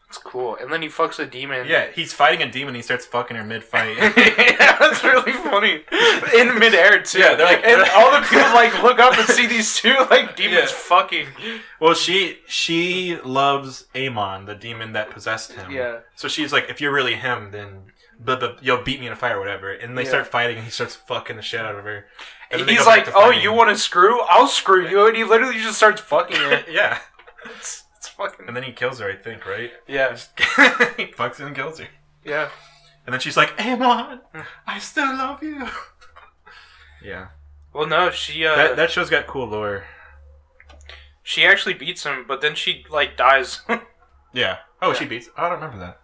[SPEAKER 2] It's cool. And then he fucks a demon.
[SPEAKER 1] Yeah, he's fighting a demon. He starts fucking her mid fight.
[SPEAKER 2] yeah, that's really funny. In midair too.
[SPEAKER 1] Yeah, they're like-
[SPEAKER 2] and all the people like look up and see these two like demons
[SPEAKER 1] Yeah.
[SPEAKER 2] fucking.
[SPEAKER 1] Well, she she loves Amon, the demon that possessed him.
[SPEAKER 2] Yeah.
[SPEAKER 1] So she's like, if you're really him, then but, but you'll beat me in a fight or whatever. And they
[SPEAKER 2] Yeah.
[SPEAKER 1] start fighting, and he starts fucking the shit out of her. And
[SPEAKER 2] He's like, "Oh, you want to screw? I'll screw you," and he literally just starts fucking her.
[SPEAKER 1] yeah.
[SPEAKER 2] It's fucking.
[SPEAKER 1] And then he kills her, I think, right?
[SPEAKER 2] Yeah,
[SPEAKER 1] he fucks her and kills her.
[SPEAKER 2] yeah.
[SPEAKER 1] And then she's like, Amon, I still love you. yeah.
[SPEAKER 2] Well, no, she uh,
[SPEAKER 1] That that show's got cool lore.
[SPEAKER 2] she actually beats him, but then she like dies.
[SPEAKER 1] Yeah. Oh,
[SPEAKER 2] Yeah.
[SPEAKER 1] she beats. I don't remember that.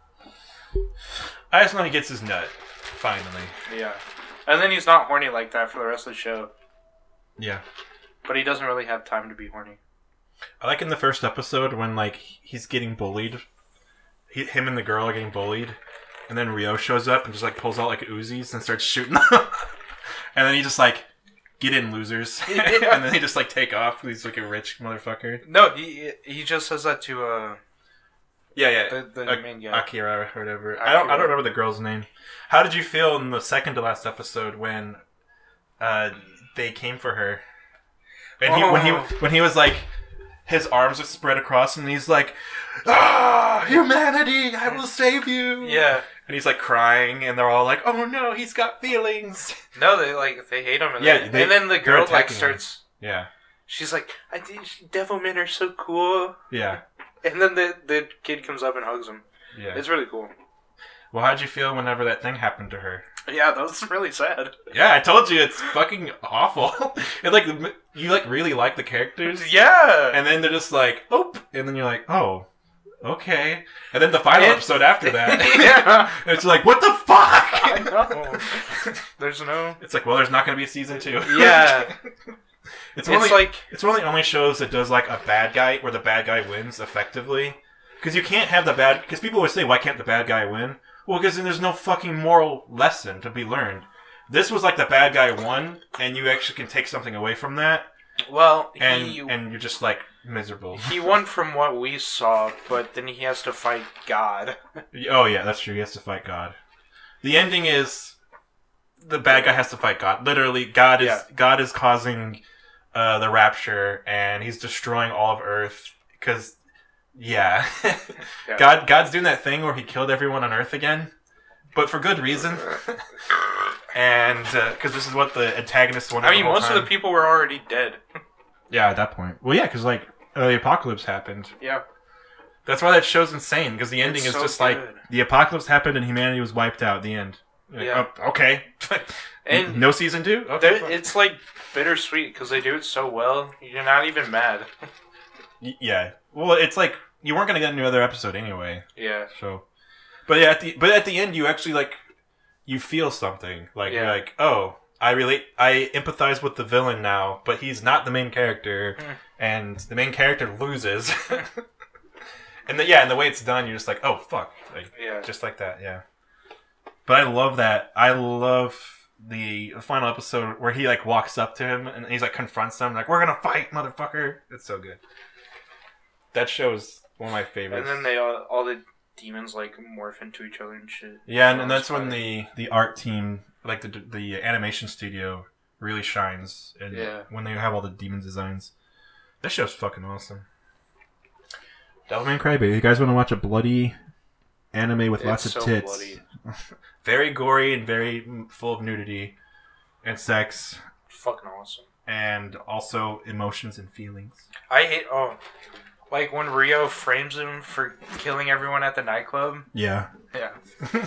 [SPEAKER 1] I just know he gets his nut. Finally.
[SPEAKER 2] yeah, and then he's not horny like that for the rest of the show.
[SPEAKER 1] Yeah.
[SPEAKER 2] But he doesn't really have time to be horny.
[SPEAKER 1] I like in the first episode when like he's getting bullied. He, him and the girl are getting bullied, and then Ryo shows up and just like pulls out like Uzis and starts shooting them. and then he just like, "Get in, losers!" And then they just like take off. He's like a rich motherfucker.
[SPEAKER 2] No, he he just says that to uh
[SPEAKER 1] Yeah, yeah.
[SPEAKER 2] the, the
[SPEAKER 1] Ak-
[SPEAKER 2] main guy.
[SPEAKER 1] Akira or whatever. I don't. I don't remember the girl's name. How did you feel in the second to last episode when uh, they came for her? And he, when he
[SPEAKER 2] Oh.
[SPEAKER 1] when he was like, his arms are spread across and he's like, "Ah, humanity! I will save you!"
[SPEAKER 2] Yeah.
[SPEAKER 1] And he's like crying, and they're all like, "Oh no, he's got feelings."
[SPEAKER 2] No, they like they hate him, and,
[SPEAKER 1] Yeah,
[SPEAKER 2] then,
[SPEAKER 1] they-
[SPEAKER 2] and then the girl like
[SPEAKER 1] attacking him.
[SPEAKER 2] starts.
[SPEAKER 1] Yeah,
[SPEAKER 2] She's like, "I think Devilmen are so cool,"
[SPEAKER 1] yeah,
[SPEAKER 2] and then the the kid comes up and hugs him.
[SPEAKER 1] yeah.
[SPEAKER 2] It's really cool.
[SPEAKER 1] Well, how'd you feel whenever that thing happened to her?
[SPEAKER 2] Yeah, that was really sad.
[SPEAKER 1] Yeah, I told you it's fucking awful. and like you like really like the characters.
[SPEAKER 2] Yeah,
[SPEAKER 1] and then they're just like, "Oop," and then you're like, "Oh, okay." And then the final
[SPEAKER 2] And-
[SPEAKER 1] episode after that,
[SPEAKER 2] yeah,
[SPEAKER 1] it's like, "What the
[SPEAKER 2] I
[SPEAKER 1] fuck?"
[SPEAKER 2] know. There's no.
[SPEAKER 1] It's like, well, there's not going to be a season two.
[SPEAKER 2] Yeah.
[SPEAKER 1] It's,
[SPEAKER 2] It's,
[SPEAKER 1] one of the,
[SPEAKER 2] like
[SPEAKER 1] it's one of the only shows that does like a bad guy where the bad guy wins effectively. Because you can't have the bad. Because people would say, "Why can't the bad guy win?" Well, because then there's no fucking moral lesson to be learned. This was like the bad guy won, and you actually can take something away from that,
[SPEAKER 2] well,
[SPEAKER 1] and
[SPEAKER 2] he
[SPEAKER 1] and you're just like miserable.
[SPEAKER 2] he won from what we saw, but then he has to fight God.
[SPEAKER 1] Oh yeah, that's true. He has to fight God. The ending is the bad guy has to fight God. Literally, God is
[SPEAKER 2] Yeah.
[SPEAKER 1] God is causing uh, the rapture, and he's destroying all of Earth. Because yeah,
[SPEAKER 2] Yeah.
[SPEAKER 1] God God's doing that thing where he killed everyone on Earth again, but for good reason. and because this is what the antagonists wanted.
[SPEAKER 2] I mean, most of the people were already dead.
[SPEAKER 1] yeah at that point. Well, yeah, because like uh, the apocalypse happened.
[SPEAKER 2] Yeah.
[SPEAKER 1] That's why that show's insane because the ending
[SPEAKER 2] It's
[SPEAKER 1] is
[SPEAKER 2] so
[SPEAKER 1] just
[SPEAKER 2] good.
[SPEAKER 1] like the apocalypse happened and humanity was wiped out. The end. Like,
[SPEAKER 2] Yeah.
[SPEAKER 1] oh, okay.
[SPEAKER 2] And
[SPEAKER 1] no season two. Okay.
[SPEAKER 2] It's like bittersweet because they do it so well. You're not even mad.
[SPEAKER 1] Yeah. Well, it's like you weren't gonna get another episode anyway.
[SPEAKER 2] Yeah.
[SPEAKER 1] So, but yeah, at the but at the end, you actually like you feel something. Like
[SPEAKER 2] Yeah.
[SPEAKER 1] like, oh, I relate. I empathize with the villain now, but he's not the main character,
[SPEAKER 2] Hmm.
[SPEAKER 1] and the main character loses. and the, yeah, and the way it's done, you're just like, oh fuck, like
[SPEAKER 2] Yeah.
[SPEAKER 1] just like that. Yeah. But I love that. I love the final episode where he like walks up to him and he's like confronts him like, "We're gonna fight, motherfucker!" It's so good. That show is one of my favorites.
[SPEAKER 2] And then they all, all the demons like morph into each other and shit.
[SPEAKER 1] Yeah, and, and that's when the the art team, like the the animation studio, really shines. And
[SPEAKER 2] Yeah.
[SPEAKER 1] when they have all the demon designs, that show's fucking awesome. Devilman Crybaby. You guys want to watch a bloody anime with lots
[SPEAKER 2] It's
[SPEAKER 1] of
[SPEAKER 2] so
[SPEAKER 1] tits? very gory and very full of nudity and sex,
[SPEAKER 2] Fucking awesome.
[SPEAKER 1] and also emotions and feelings.
[SPEAKER 2] I hate oh, like when Ryo frames him for killing everyone at the nightclub.
[SPEAKER 1] Yeah,
[SPEAKER 2] Yeah.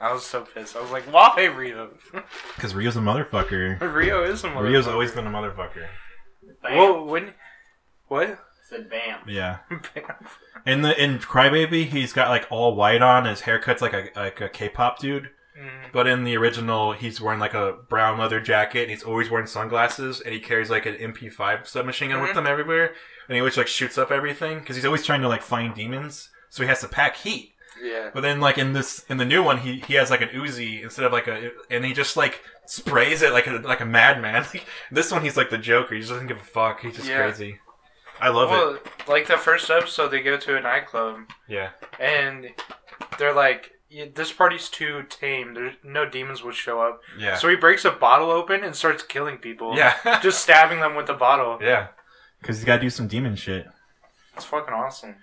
[SPEAKER 2] I was so pissed. I was like, why Ryo?
[SPEAKER 1] because Ryo's a motherfucker.
[SPEAKER 2] Rio is a motherfucker.
[SPEAKER 1] Ryo's always been a motherfucker.
[SPEAKER 3] Bam.
[SPEAKER 2] Well, when what?
[SPEAKER 3] Said bam.
[SPEAKER 1] Yeah. In the in Crybaby, he's got like all white on. His haircut's like a like a K-pop dude.
[SPEAKER 2] Mm,
[SPEAKER 1] But in the original, he's wearing like a brown leather jacket. And he's always wearing sunglasses, and he carries like an MP5 submachine gun with
[SPEAKER 2] Mhm.
[SPEAKER 1] him everywhere. And he always like shoots up everything because he's always trying to like find demons. So he has to pack heat.
[SPEAKER 2] yeah.
[SPEAKER 1] But then like in this in the new one, he he has like an Uzi instead of like a, and he just like sprays it like a like a madman. Like, this one, he's like the Joker. He just doesn't give a fuck. He's just
[SPEAKER 2] Yeah.
[SPEAKER 1] crazy. I love it.
[SPEAKER 2] Like the first episode, they go to a nightclub
[SPEAKER 1] Yeah.
[SPEAKER 2] and they're like, "Yeah, "This party's too tame. There's no demons would show up."
[SPEAKER 1] Yeah.
[SPEAKER 2] So he breaks a bottle open and starts killing people.
[SPEAKER 1] yeah.
[SPEAKER 2] just stabbing them with the bottle.
[SPEAKER 1] Yeah. Because he's got to do some demon shit.
[SPEAKER 2] It's fucking awesome.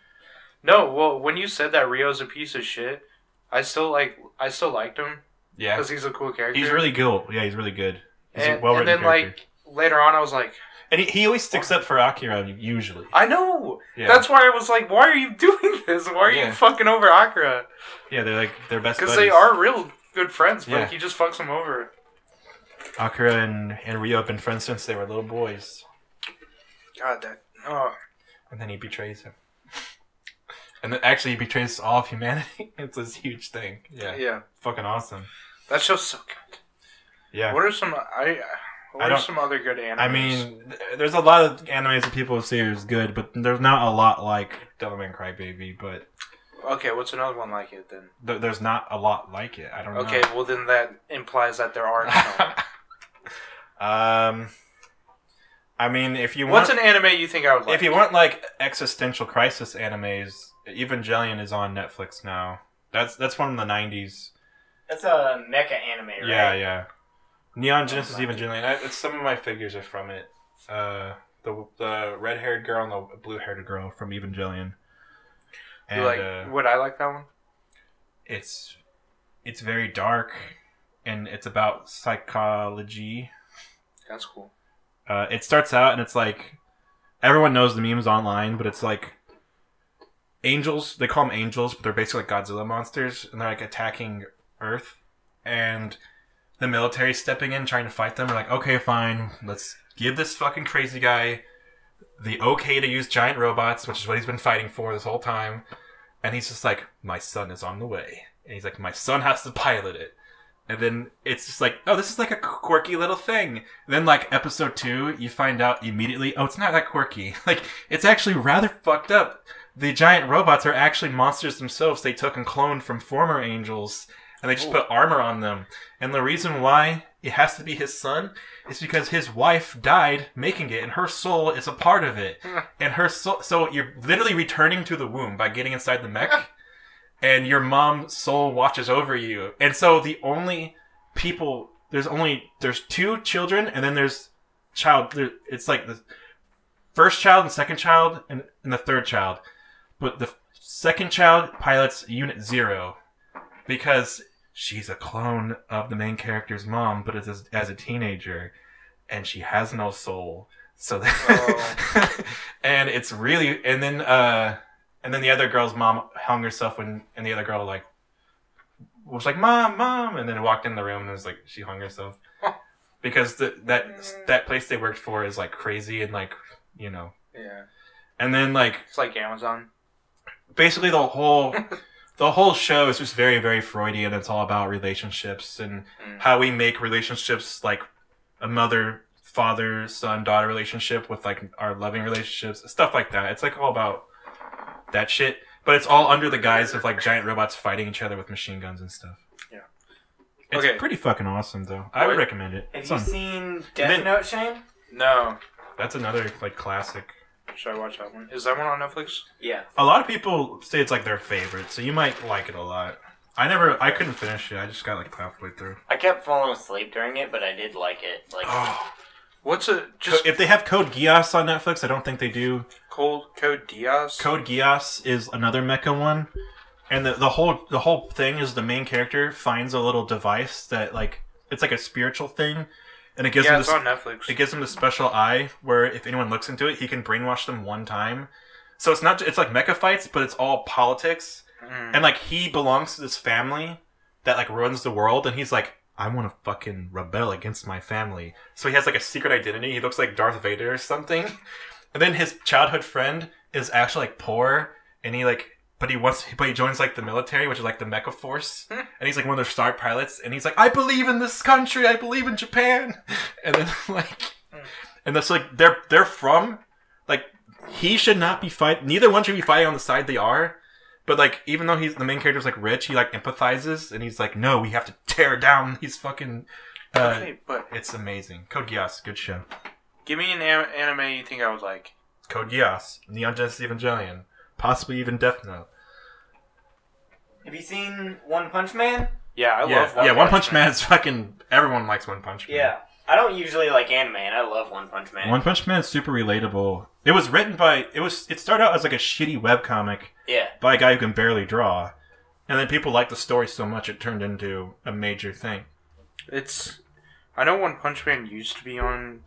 [SPEAKER 2] No, well, when you said that Ryo's a piece of shit, I still like, I still liked him
[SPEAKER 1] Yeah.
[SPEAKER 2] because he's a cool character.
[SPEAKER 1] He's really good. Yeah, he's really good. He's
[SPEAKER 2] and,
[SPEAKER 1] well
[SPEAKER 2] and then
[SPEAKER 1] character.
[SPEAKER 2] like later on, I was like,
[SPEAKER 1] and he, he always sticks up for Akira, usually.
[SPEAKER 2] I know.
[SPEAKER 1] Yeah.
[SPEAKER 2] That's why I was like, why are you doing this? Why are
[SPEAKER 1] Yeah.
[SPEAKER 2] you fucking over Akira?
[SPEAKER 1] yeah, they're like, they're best
[SPEAKER 2] Because they are real good friends, but
[SPEAKER 1] Yeah.
[SPEAKER 2] he just fucks them over.
[SPEAKER 1] Akira and, and Ryo have been friends since they were little boys.
[SPEAKER 2] God, that. Oh,
[SPEAKER 1] And then he betrays him. And then actually, he betrays all of humanity. it's this huge thing. Yeah.
[SPEAKER 2] yeah.
[SPEAKER 1] Fucking awesome.
[SPEAKER 2] That show's so good.
[SPEAKER 1] Yeah.
[SPEAKER 2] What are some I? What
[SPEAKER 1] I
[SPEAKER 2] are some other good animes?
[SPEAKER 1] I mean, there's a lot of animes that people say is good, but there's not a lot like Devilman Crybaby, but
[SPEAKER 2] okay, what's another one like it then?
[SPEAKER 1] th- there's not a lot like it. I don't know.
[SPEAKER 2] Okay,
[SPEAKER 1] know.
[SPEAKER 2] well then that implies that there are some.
[SPEAKER 1] um, I mean, if you want,
[SPEAKER 2] What's an anime you think I would like?
[SPEAKER 1] if you want like existential crisis animes, Evangelion is on Netflix now. That's that's from the '90s.
[SPEAKER 3] That's a mecha anime, right?
[SPEAKER 1] Yeah, yeah. Neon Genesis. Evangelion. I, it's some of my figures are from it. Uh, the the red haired girl and the blue haired girl from Evangelion. And
[SPEAKER 2] you like?
[SPEAKER 1] uh,
[SPEAKER 2] would I like that one?
[SPEAKER 1] it's it's very dark, and it's about psychology.
[SPEAKER 2] That's cool.
[SPEAKER 1] Uh, it starts out and it's like everyone knows the memes online, but it's like angels. They call them angels, but they're basically like Godzilla monsters, and they're like attacking Earth, and the military stepping in trying to fight them. Are like, okay, fine, let's give this fucking crazy guy the okay to use giant robots, which is what he's been fighting for this whole time. And he's just like, my son is on the way, and he's like, my son has to pilot it. And then it's just like, oh, this is like a quirky little thing. And then like episode two, you find out immediately, oh, it's not that quirky. Like it's actually rather fucked up. The giant robots are actually monsters themselves. They took and cloned from former angels, and they just oh. put armor on them. And the reason why it has to be his son is because his wife died making it, and her soul is a part of it. and her soul, so you're literally returning to the womb by getting inside the mech and your mom's soul watches over you. And so the only people there's only there's two children and then there's child there, it's like the first child and second child and, and the third child. But the second child pilots unit 0 because she's a clone of the main character's mom but as as a teenager and she has no soul. So that, and it's really and then uh and then the other girl's mom hung herself when, and the other girl like was like, "Mom, mom," and then walked in the room and was like, she hung herself because the, that that place they worked for is like crazy and like you know,
[SPEAKER 2] Yeah.
[SPEAKER 1] and then like
[SPEAKER 2] It's like Amazon.
[SPEAKER 1] basically the whole the whole show is just very very Freudian. It's all about relationships and
[SPEAKER 2] Mm.
[SPEAKER 1] how we make relationships like a mother father son daughter relationship with like our loving relationships stuff like that. It's like all about that shit, but it's all under the guise of like giant robots fighting each other with machine guns and stuff.
[SPEAKER 2] Yeah.
[SPEAKER 1] It's
[SPEAKER 2] Okay.
[SPEAKER 1] pretty fucking awesome though. I would recommend it.
[SPEAKER 3] Have
[SPEAKER 1] It's
[SPEAKER 3] you
[SPEAKER 1] on-
[SPEAKER 3] seen Death
[SPEAKER 1] then-
[SPEAKER 3] Note, Shane?
[SPEAKER 2] No.
[SPEAKER 1] that's another like classic.
[SPEAKER 2] Should I watch that one? Is that one on Netflix?
[SPEAKER 3] Yeah.
[SPEAKER 1] A lot of people say it's like their favorite, so you might like it a lot. I never, I couldn't finish it. I just got like halfway through.
[SPEAKER 3] I kept falling asleep during it, but I did like it. Like,
[SPEAKER 1] Oh,
[SPEAKER 2] What's a just
[SPEAKER 1] if they have Code Geass on Netflix, I don't think they do.
[SPEAKER 2] cold code Diaz?
[SPEAKER 1] Code Geass is another mecha one, and the, the whole the whole thing is the main character finds a little device that like it's like a spiritual thing, and it gives
[SPEAKER 2] yeah,
[SPEAKER 1] him
[SPEAKER 2] it's
[SPEAKER 1] this,
[SPEAKER 2] on Netflix.
[SPEAKER 1] it gives him the special eye where if anyone looks into it, he can brainwash them one time. So it's not it's like mecha fights, but it's all politics,
[SPEAKER 2] Mm.
[SPEAKER 1] and like he belongs to this family that like runs the world, and he's like. I want to fucking rebel against my family. So he has like a secret identity. He looks like Darth Vader or something. And then his childhood friend is actually like poor, and he like, but he wants, but he joins like the military, which is like the Mecha Force,
[SPEAKER 2] Hmm.
[SPEAKER 1] and he's like one of their star pilots, and he's like, I believe in this country, I believe in Japan, and then like,
[SPEAKER 2] Hmm.
[SPEAKER 1] and that's like they're they're from, like he should not be fighting Neither one should be fighting on the side they are. But like, even though he's the main character's like rich, he like empathizes, and he's like, "No, we have to tear down these fucking." Uh,
[SPEAKER 2] okay, but
[SPEAKER 1] It's amazing. Code Geass, good show.
[SPEAKER 2] give me an anime you think I would like.
[SPEAKER 1] Code Geass, Neon Genesis Evangelion, possibly even Death Note.
[SPEAKER 3] Have you seen One Punch Man?
[SPEAKER 2] Yeah, I
[SPEAKER 1] yeah,
[SPEAKER 2] love One
[SPEAKER 1] yeah.
[SPEAKER 2] Punch
[SPEAKER 1] One Punch Man is fucking. Everyone likes One Punch Man.
[SPEAKER 3] Yeah. I don't usually like anime, and I love One Punch Man.
[SPEAKER 1] One Punch Man is super relatable. It was written by. It was. It started out as like a shitty webcomic
[SPEAKER 3] yeah.
[SPEAKER 1] by a guy who can barely draw, and then people liked the story so much it turned into a major thing.
[SPEAKER 2] It's. I know One Punch Man used to be on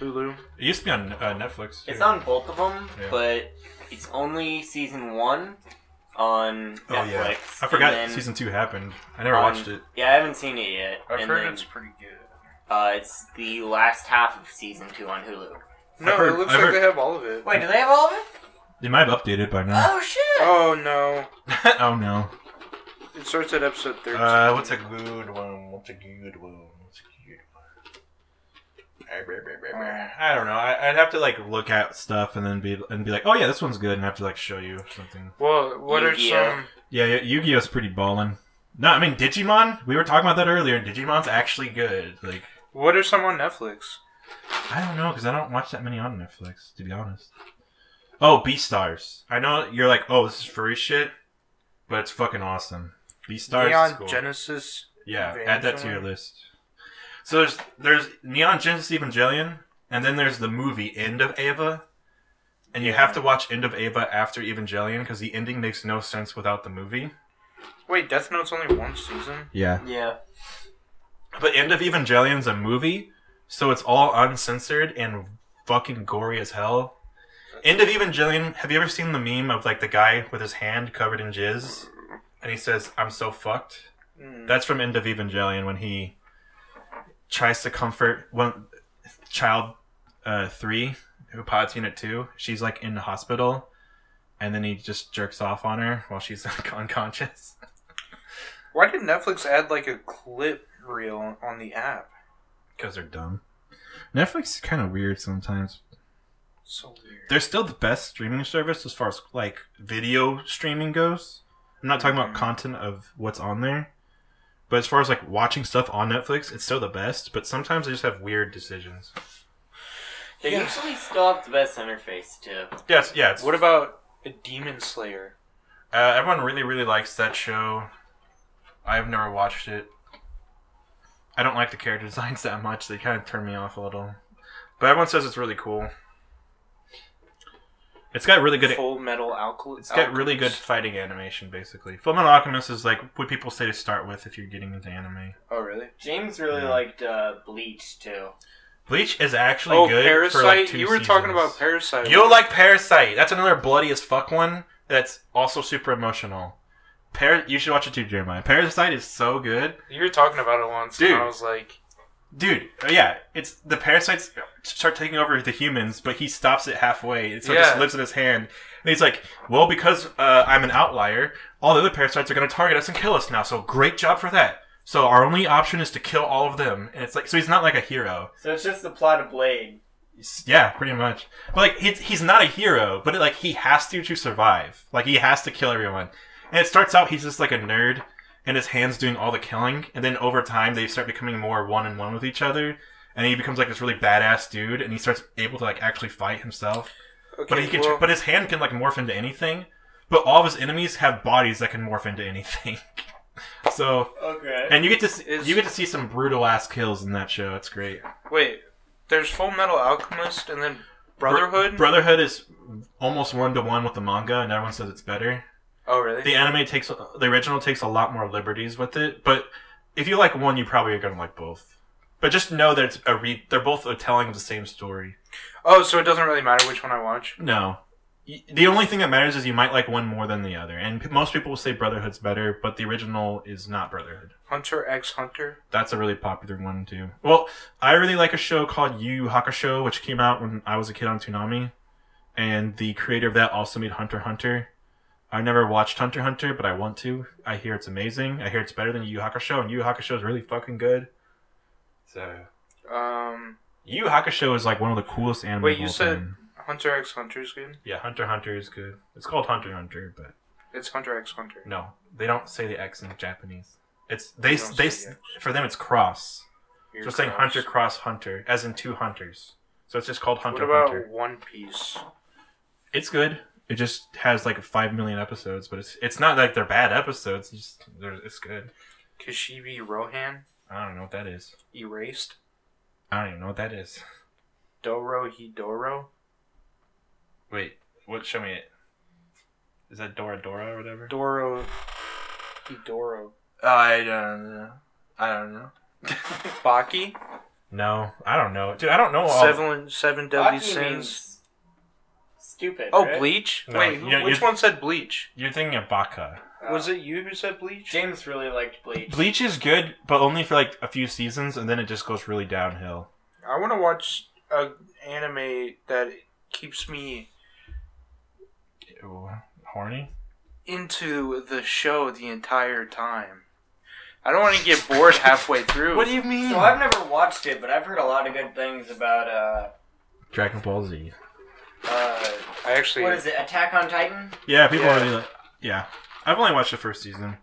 [SPEAKER 2] Hulu.
[SPEAKER 1] It used to be on uh, Netflix.
[SPEAKER 3] It's on both of them,
[SPEAKER 1] Yeah.
[SPEAKER 3] but it's only season one on
[SPEAKER 1] Oh
[SPEAKER 3] Netflix.
[SPEAKER 1] yeah, I forgot
[SPEAKER 3] then
[SPEAKER 1] season two happened. I never
[SPEAKER 3] on-
[SPEAKER 1] watched it.
[SPEAKER 3] Yeah, I haven't seen it yet.
[SPEAKER 2] I've
[SPEAKER 3] and
[SPEAKER 2] heard
[SPEAKER 3] then,
[SPEAKER 2] it's pretty good.
[SPEAKER 3] uh, it's the last half of season two on Hulu.
[SPEAKER 2] No,
[SPEAKER 1] heard-
[SPEAKER 2] it looks
[SPEAKER 1] I've
[SPEAKER 2] like
[SPEAKER 1] heard-
[SPEAKER 2] they have all of it.
[SPEAKER 3] Wait, do they have all of it?
[SPEAKER 1] They might have updated by now.
[SPEAKER 3] Oh shit!
[SPEAKER 2] Oh no!
[SPEAKER 1] oh no.
[SPEAKER 2] It starts at episode thirteen.
[SPEAKER 1] Uh, what's a good one? What's a good one? What's a good one? I don't know. I, I'd have to like look at stuff and then be and be like, oh yeah, this one's good, and have to like show you something.
[SPEAKER 2] Well, what are
[SPEAKER 3] Yu-Gi-Oh.
[SPEAKER 2] some?
[SPEAKER 1] Yeah, yeah Yu-Gi-Oh's pretty ballin'. No, I mean Digimon. We were talking about that earlier. Digimon's actually good. Like,
[SPEAKER 2] What are some on Netflix?
[SPEAKER 1] I don't know because I don't watch that many on Netflix, to be honest. Oh, Beastars. I know you're like, oh, this is furry shit, but it's fucking awesome. Beastars
[SPEAKER 2] Neon
[SPEAKER 1] is cool.
[SPEAKER 2] Genesis.
[SPEAKER 1] Yeah,
[SPEAKER 2] Evangelion?
[SPEAKER 1] add that to your list. So there's there's Neon Genesis Evangelion, and then there's the movie End of Eva, and you have to watch End of Eva after Evangelion because the ending makes no sense without the movie.
[SPEAKER 2] Wait, Death Note's only one season.
[SPEAKER 1] Yeah,
[SPEAKER 3] Yeah.
[SPEAKER 1] but End of Evangelion's a movie, so it's all uncensored and fucking gory as hell. End of Evangelion. Have you ever seen the meme of like the guy with his hand covered in jizz, and he says, "I'm so fucked."
[SPEAKER 2] Mm.
[SPEAKER 1] That's from End of Evangelion when he tries to comfort one child uh, three who pods unit two. She's like in the hospital, and then he just jerks off on her while she's like, unconscious.
[SPEAKER 2] Why did Netflix add like a clip reel on the app.
[SPEAKER 1] because they're dumb. Netflix is kind of weird sometimes.
[SPEAKER 2] So weird.
[SPEAKER 1] They're still the best streaming service as far as like video streaming goes. I'm not talking about
[SPEAKER 2] Mhm.
[SPEAKER 1] content of what's on there, but as far as like watching stuff on Netflix, it's still the best. But sometimes they just have weird decisions.
[SPEAKER 3] They
[SPEAKER 2] Yeah.
[SPEAKER 3] usually still have the best interface too.
[SPEAKER 1] Yes, yeah. It's,
[SPEAKER 2] What about a Demon Slayer?
[SPEAKER 1] uh, everyone really, really likes that show. I've never watched it. I don't like the character designs that much. They kind of turn me off a little. But everyone says it's really cool. It's got really good.
[SPEAKER 2] Full Metal Alchemist.
[SPEAKER 1] It's got really good fighting animation, basically. Fullmetal Alchemist is like what people say to start with if you're getting into anime.
[SPEAKER 2] Oh really?
[SPEAKER 3] James really
[SPEAKER 1] Yeah.
[SPEAKER 3] liked uh, Bleach too.
[SPEAKER 1] Bleach is actually
[SPEAKER 2] Oh,
[SPEAKER 1] good.
[SPEAKER 2] Parasyte.
[SPEAKER 1] For like two
[SPEAKER 2] you were talking about Parasyte.
[SPEAKER 1] You'll like Parasyte. That's another bloody as fuck one. That's also super emotional. Par- you should watch it too, Jeremiah. Parasyte is so good,
[SPEAKER 2] You were talking about it once,
[SPEAKER 1] Dude.
[SPEAKER 2] and I was like,
[SPEAKER 1] dude. uh, Yeah, it's the parasites start taking over the humans, but he stops it halfway. So it just
[SPEAKER 2] Yeah.
[SPEAKER 1] lives in his hand, and he's like, "Well, because uh, I'm an outlier, all the other parasites are going to target us and kill us now. So great job for that. So our only option is to kill all of them." And it's like, so he's not like a hero.
[SPEAKER 3] So it's just the plot of Blade.
[SPEAKER 1] Yeah, pretty much. But like he's he's not a hero, but like he has to to survive. Like he has to kill everyone. And it starts out he's just like a nerd and his hands doing all the killing, and then over time they start becoming more one and one with each other. And he becomes like this really badass dude, and he starts able to like actually fight himself.
[SPEAKER 2] okay,
[SPEAKER 1] But he can,
[SPEAKER 2] well,
[SPEAKER 1] but his hand can like morph into anything. But all of his enemies have bodies that can morph into anything. so,
[SPEAKER 3] Okay.
[SPEAKER 1] and you get to see,
[SPEAKER 2] Is-
[SPEAKER 1] you get to see some brutal ass kills in that show. It's great.
[SPEAKER 2] wait. There's Full Metal Alchemist, and then Brotherhood.
[SPEAKER 1] Bro- Brotherhood is almost one to one with the manga, and everyone says it's better.
[SPEAKER 2] Oh really?
[SPEAKER 1] The anime takes the original takes a lot more liberties with it, but if you like one, you probably are gonna like both. But just know that it's a re- they're both a telling of the same story.
[SPEAKER 2] oh, so it doesn't really matter which one I watch.
[SPEAKER 1] No, the only thing that matters is you might like one more than the other, and most people will say Brotherhood's better, but the original is not Brotherhood.
[SPEAKER 2] Hunter x Hunter.
[SPEAKER 1] That's a really popular one too. Well, I really like a show called Yu Yu Hakusho, which came out when I was a kid on Toonami, and the creator of that also made Hunter Hunter. I never watched Hunter Hunter, but I want to. I hear it's amazing. I hear it's better than Yu Hakusho, and Yu Hakusho is really fucking good. So
[SPEAKER 2] Um,
[SPEAKER 1] Yu Hakusho is like one of the coolest anime.
[SPEAKER 2] Wait, you said-
[SPEAKER 1] time.
[SPEAKER 2] Hunter x Hunter is good.
[SPEAKER 1] yeah, Hunter Hunter is good. It's called Hunter Hunter, but
[SPEAKER 2] It's Hunter x Hunter.
[SPEAKER 1] no, they don't say the X in Japanese. It's they
[SPEAKER 2] They
[SPEAKER 1] they,
[SPEAKER 2] the
[SPEAKER 1] for them it's cross.
[SPEAKER 2] You're
[SPEAKER 1] So saying. Hunter cross Hunter, as in two hunters. So it's just called Hunter.
[SPEAKER 2] What about
[SPEAKER 1] Hunter.
[SPEAKER 2] One Piece?
[SPEAKER 1] It's good. It just has like five million episodes, but it's it's not like they're bad episodes. It's just they're, it's good.
[SPEAKER 2] Kishibe Rohan
[SPEAKER 1] I don't know what that is.
[SPEAKER 2] erased.
[SPEAKER 1] I don't even know what that is.
[SPEAKER 2] Dorohedoro.
[SPEAKER 1] Wait, what? Show me it. Is that Dora Dora or whatever?
[SPEAKER 2] Doro Hidoro.
[SPEAKER 1] I don't know. I don't know.
[SPEAKER 2] Baki.
[SPEAKER 1] No, I don't know, dude. I don't know all.
[SPEAKER 2] Seven Seven Deadly
[SPEAKER 3] Baki
[SPEAKER 2] Sins.
[SPEAKER 3] Means stupid.
[SPEAKER 2] Oh,
[SPEAKER 3] right?
[SPEAKER 2] Bleach.
[SPEAKER 1] No,
[SPEAKER 2] Wait, who,
[SPEAKER 1] yeah,
[SPEAKER 2] which
[SPEAKER 1] you-
[SPEAKER 2] one said Bleach?
[SPEAKER 1] You're thinking of Baka.
[SPEAKER 3] Oh.
[SPEAKER 2] Was it you who said Bleach?
[SPEAKER 3] James really liked Bleach.
[SPEAKER 1] Bleach is good, but only for like a few seasons, and then it just goes really downhill.
[SPEAKER 2] I want to watch a anime that keeps me
[SPEAKER 1] Ew, horny.
[SPEAKER 2] into the show the entire time. I don't want to get bored halfway through.
[SPEAKER 1] What do you mean?
[SPEAKER 3] So I've never watched it, but I've heard a lot of good things about uh,
[SPEAKER 1] Dragon Ball Z.
[SPEAKER 3] uh
[SPEAKER 2] I actually.
[SPEAKER 3] what is it? Attack on Titan.
[SPEAKER 1] Yeah, people
[SPEAKER 2] Yeah.
[SPEAKER 1] really like. Yeah, I've only watched the first season.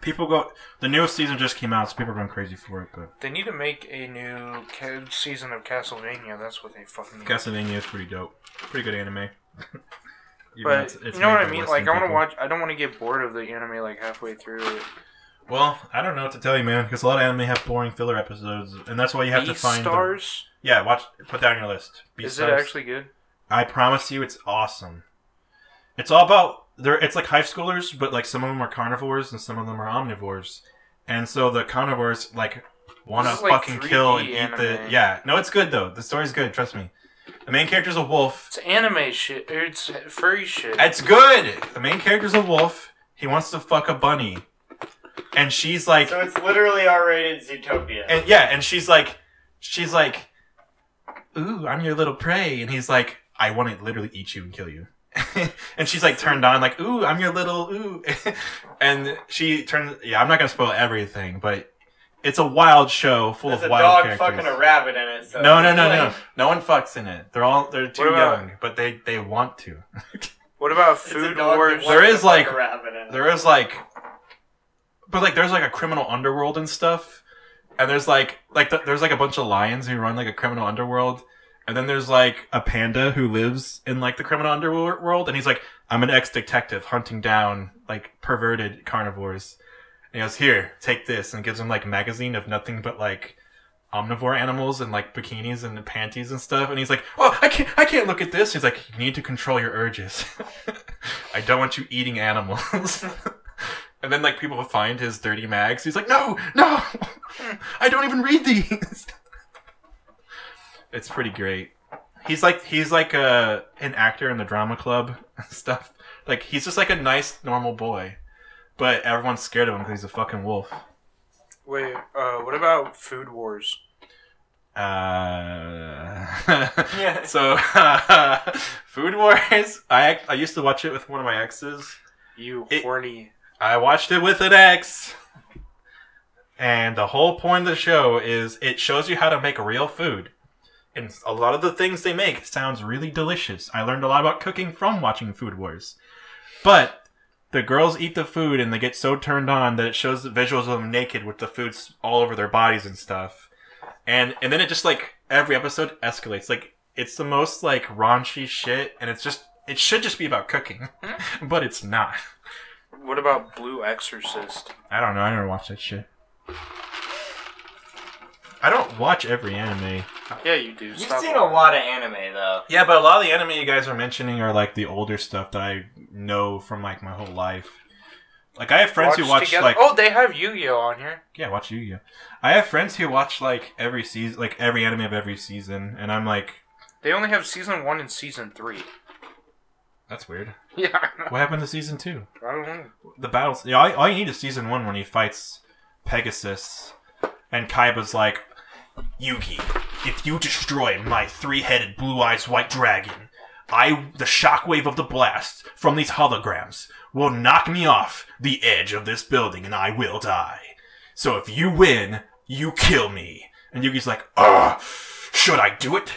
[SPEAKER 1] People go. The newest season just came out, so people are going crazy for it. But
[SPEAKER 2] They need to make a new ca- season of Castlevania. That's what they fucking need.
[SPEAKER 1] Castlevania is pretty dope. Pretty good anime. Even though
[SPEAKER 2] But
[SPEAKER 1] it's- it's
[SPEAKER 2] you know
[SPEAKER 1] made
[SPEAKER 2] what I
[SPEAKER 1] by
[SPEAKER 2] mean?
[SPEAKER 1] Western
[SPEAKER 2] Like, I want to
[SPEAKER 1] people.
[SPEAKER 2] watch. I don't want to get bored of the anime like halfway through. it.
[SPEAKER 1] Well, I don't know what to tell you, man, because a lot of anime have boring filler episodes, and that's why you have to
[SPEAKER 2] Beast
[SPEAKER 1] find. the-
[SPEAKER 2] Stars.
[SPEAKER 1] yeah, watch. Put that on your list.
[SPEAKER 2] Is
[SPEAKER 1] Beastars.
[SPEAKER 2] it actually good?
[SPEAKER 1] I promise you, it's awesome. It's all about they're it's like high schoolers, but like some of them are carnivores and some of them are omnivores, and so the carnivores like want to
[SPEAKER 2] This like
[SPEAKER 1] fucking kill and
[SPEAKER 2] 3D
[SPEAKER 1] eat the yeah. No, it's good though. The story's good. Trust me. The main character's a wolf.
[SPEAKER 2] It's anime shit. or It's furry shit.
[SPEAKER 1] It's good. The main character's a wolf. He wants to fuck a bunny, and she's like,
[SPEAKER 3] So it's literally R-rated Zootopia.
[SPEAKER 1] and yeah, and she's like, she's like, ooh, I'm your little prey, and he's like, I want to literally eat you and kill you. and she's like turned on, like, ooh, I'm your little ooh, and she turns. Yeah, I'm not gonna spoil everything, but it's a wild show full
[SPEAKER 3] There's
[SPEAKER 1] of
[SPEAKER 3] a
[SPEAKER 1] wild
[SPEAKER 3] dog
[SPEAKER 1] characters.
[SPEAKER 3] fucking a rabbit in it. So
[SPEAKER 1] no, no, no,
[SPEAKER 3] like-
[SPEAKER 1] no. No one fucks in it. They're all they're too
[SPEAKER 2] about-
[SPEAKER 1] young, but they they want to.
[SPEAKER 2] What about Food
[SPEAKER 3] dog that
[SPEAKER 2] Wars?
[SPEAKER 3] wants
[SPEAKER 1] There
[SPEAKER 3] to
[SPEAKER 1] is,
[SPEAKER 3] fuck
[SPEAKER 1] like-
[SPEAKER 3] a rabbit in it.
[SPEAKER 1] There is like, but like there's like a criminal underworld and stuff, and there's like like th- there's like a bunch of lions who run like a criminal underworld, and then there's like a panda who lives in like the criminal underworld, and he's like, I'm an ex detective hunting down like perverted carnivores. And he goes, here, take this, and gives him like a magazine of nothing but like omnivore animals and like bikinis and panties and stuff. And he's like, oh, I can't, I can't look at this. He's like, you need to control your urges. I don't want you eating animals. and then like people find his dirty mags. He's like, no, no, I don't even read these. It's pretty great. He's like he's like a an actor in the drama club and stuff. Like he's just like a nice normal boy, but everyone's scared of him because he's a fucking wolf.
[SPEAKER 2] Wait, uh, what about Food Wars?
[SPEAKER 1] Uh,
[SPEAKER 3] Yeah.
[SPEAKER 1] so Food Wars. I I used to watch it with one of my exes.
[SPEAKER 2] You
[SPEAKER 1] It-
[SPEAKER 2] horny.
[SPEAKER 1] I watched it with an ex. And the whole point of the show is it shows you how to make real food. And a lot of the things they make sounds really delicious. I learned a lot about cooking from watching Food Wars. But the girls eat the food and they get so turned on that it shows the visuals of them naked with the foods all over their bodies and stuff. And and then it just like every episode escalates. Like it's the most like raunchy shit and it's just it should just be about cooking. but it's not.
[SPEAKER 2] What about Blue Exorcist?
[SPEAKER 1] I don't know. I never watched that shit. I don't watch every anime.
[SPEAKER 2] Yeah, you do.
[SPEAKER 3] You've
[SPEAKER 2] Stop
[SPEAKER 3] seen a lot of anime though.
[SPEAKER 1] Yeah, but a lot of the anime you guys are mentioning are like the older stuff that I know from like my whole life. Like I have friends who watch
[SPEAKER 2] together-
[SPEAKER 1] like
[SPEAKER 2] Oh, they have Yu-Gi-Oh on here.
[SPEAKER 1] yeah, watch Yu-Gi-Oh. I have friends who watch like every season, like every anime of every season, and I'm like,
[SPEAKER 2] They only have season one and season three.
[SPEAKER 1] that's weird.
[SPEAKER 2] Yeah,
[SPEAKER 1] What happened to season two?
[SPEAKER 2] I don't know.
[SPEAKER 1] the battles. Yeah, all, all you need is season one when he fights Pegasus, and Kaiba's like, Yugi, if you destroy my three-headed, blue-eyes white dragon, I the shockwave of the blast from these holograms will knock me off the edge of this building, and I will die. So if you win, you kill me. And Yugi's like, Ugh, should I do it?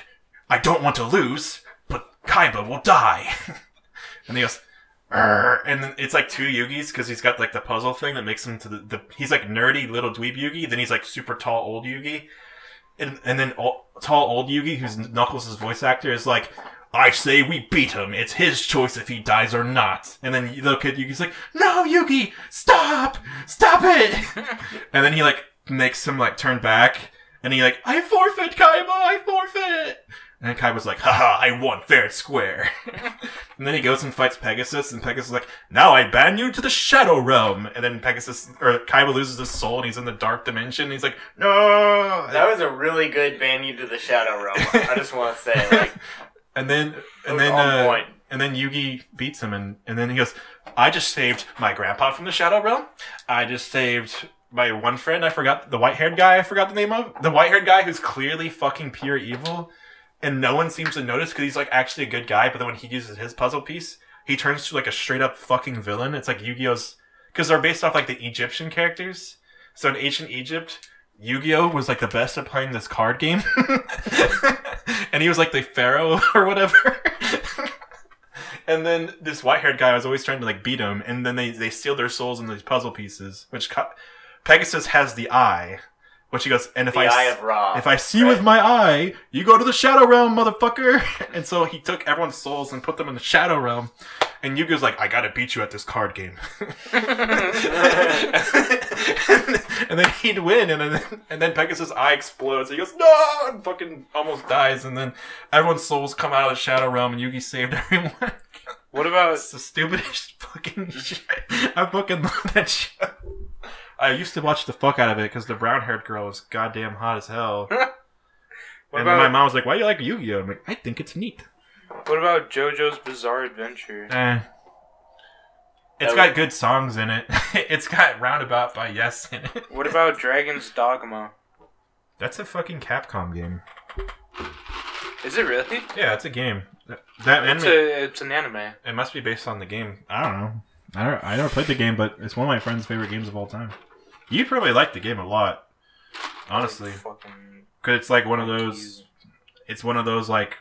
[SPEAKER 1] I don't want to lose, but Kaiba will die. and he goes, "Arr," and it's like two Yugis because he's got like the puzzle thing that makes him to the, the he's like nerdy little dweeb Yugi, then he's like super tall old Yugi, and and then ol- tall old Yugi, who's Knuckles' voice actor, is like, I say we beat him. It's his choice if he dies or not. And then you look at Yugi's like, No, Yugi, stop, stop it. and then he like makes him like turn back, and he like, I forfeit, Kaiba, I forfeit. And then Kaiba's like, haha, I won fair and square. and then he goes and fights Pegasus, and Pegasus is like, now I ban you to the Shadow Realm. And then Pegasus, or Kaiba loses his soul, and he's in the Dark Dimension. And he's like, no.
[SPEAKER 3] That was a really good ban you to the Shadow Realm. I just want to say, like,
[SPEAKER 1] and then, and then, uh, and then Yugi beats him, and, and then he goes, I just saved my grandpa from the Shadow Realm. I just saved my one friend. I forgot the white haired guy. I forgot the name of the white haired guy who's clearly fucking pure evil, and no one seems to notice because he's like actually a good guy. But then when he uses his puzzle piece, he turns to like a straight up fucking villain. It's like Yu Gi Oh's because they're based off like the Egyptian characters. So in ancient Egypt, Yu Gi Oh was like the best at playing this card game, and he was like the pharaoh or whatever. and then this white haired guy was always trying to like beat him, and then they they steal their souls in these puzzle pieces, which co- Pegasus has the eye, which he goes, and if
[SPEAKER 3] the
[SPEAKER 1] I
[SPEAKER 3] Eye of Ra.
[SPEAKER 1] if I see with my eye, you go to the Shadow Realm, motherfucker. And so he took everyone's souls and put them in the Shadow Realm. And Yugi's like, I gotta beat you at this card game. and then he'd win, and then and then Pegasus' eye explodes. He goes, no, and fucking almost dies. And then everyone's souls come out of the Shadow Realm, and Yugi saved everyone.
[SPEAKER 2] What about
[SPEAKER 1] It's the stupidest fucking shit. I fucking love that show. I used to watch the fuck out of it because the brown haired girl was goddamn hot as hell.
[SPEAKER 2] what
[SPEAKER 1] and then my
[SPEAKER 2] about
[SPEAKER 1] mom was like, "Why do you like Yu-Gi-Oh?" I'm like, "I think it's neat."
[SPEAKER 2] what about JoJo's Bizarre Adventure?
[SPEAKER 1] Eh. It's
[SPEAKER 3] That
[SPEAKER 1] got good songs in it. it's got Roundabout by Yes in it.
[SPEAKER 2] What about Dragon's Dogma?
[SPEAKER 1] That's a fucking Capcom game.
[SPEAKER 2] Is it really?
[SPEAKER 1] Yeah, it's a game. That, that
[SPEAKER 2] It's
[SPEAKER 1] anime,
[SPEAKER 2] a it's an anime.
[SPEAKER 1] it must be based on the game. I don't know. I, don't, I never played the game, but it's one of my friend's favorite games of all time. You'd probably like the game a lot. Honestly, because it's like one of those. It's one of those like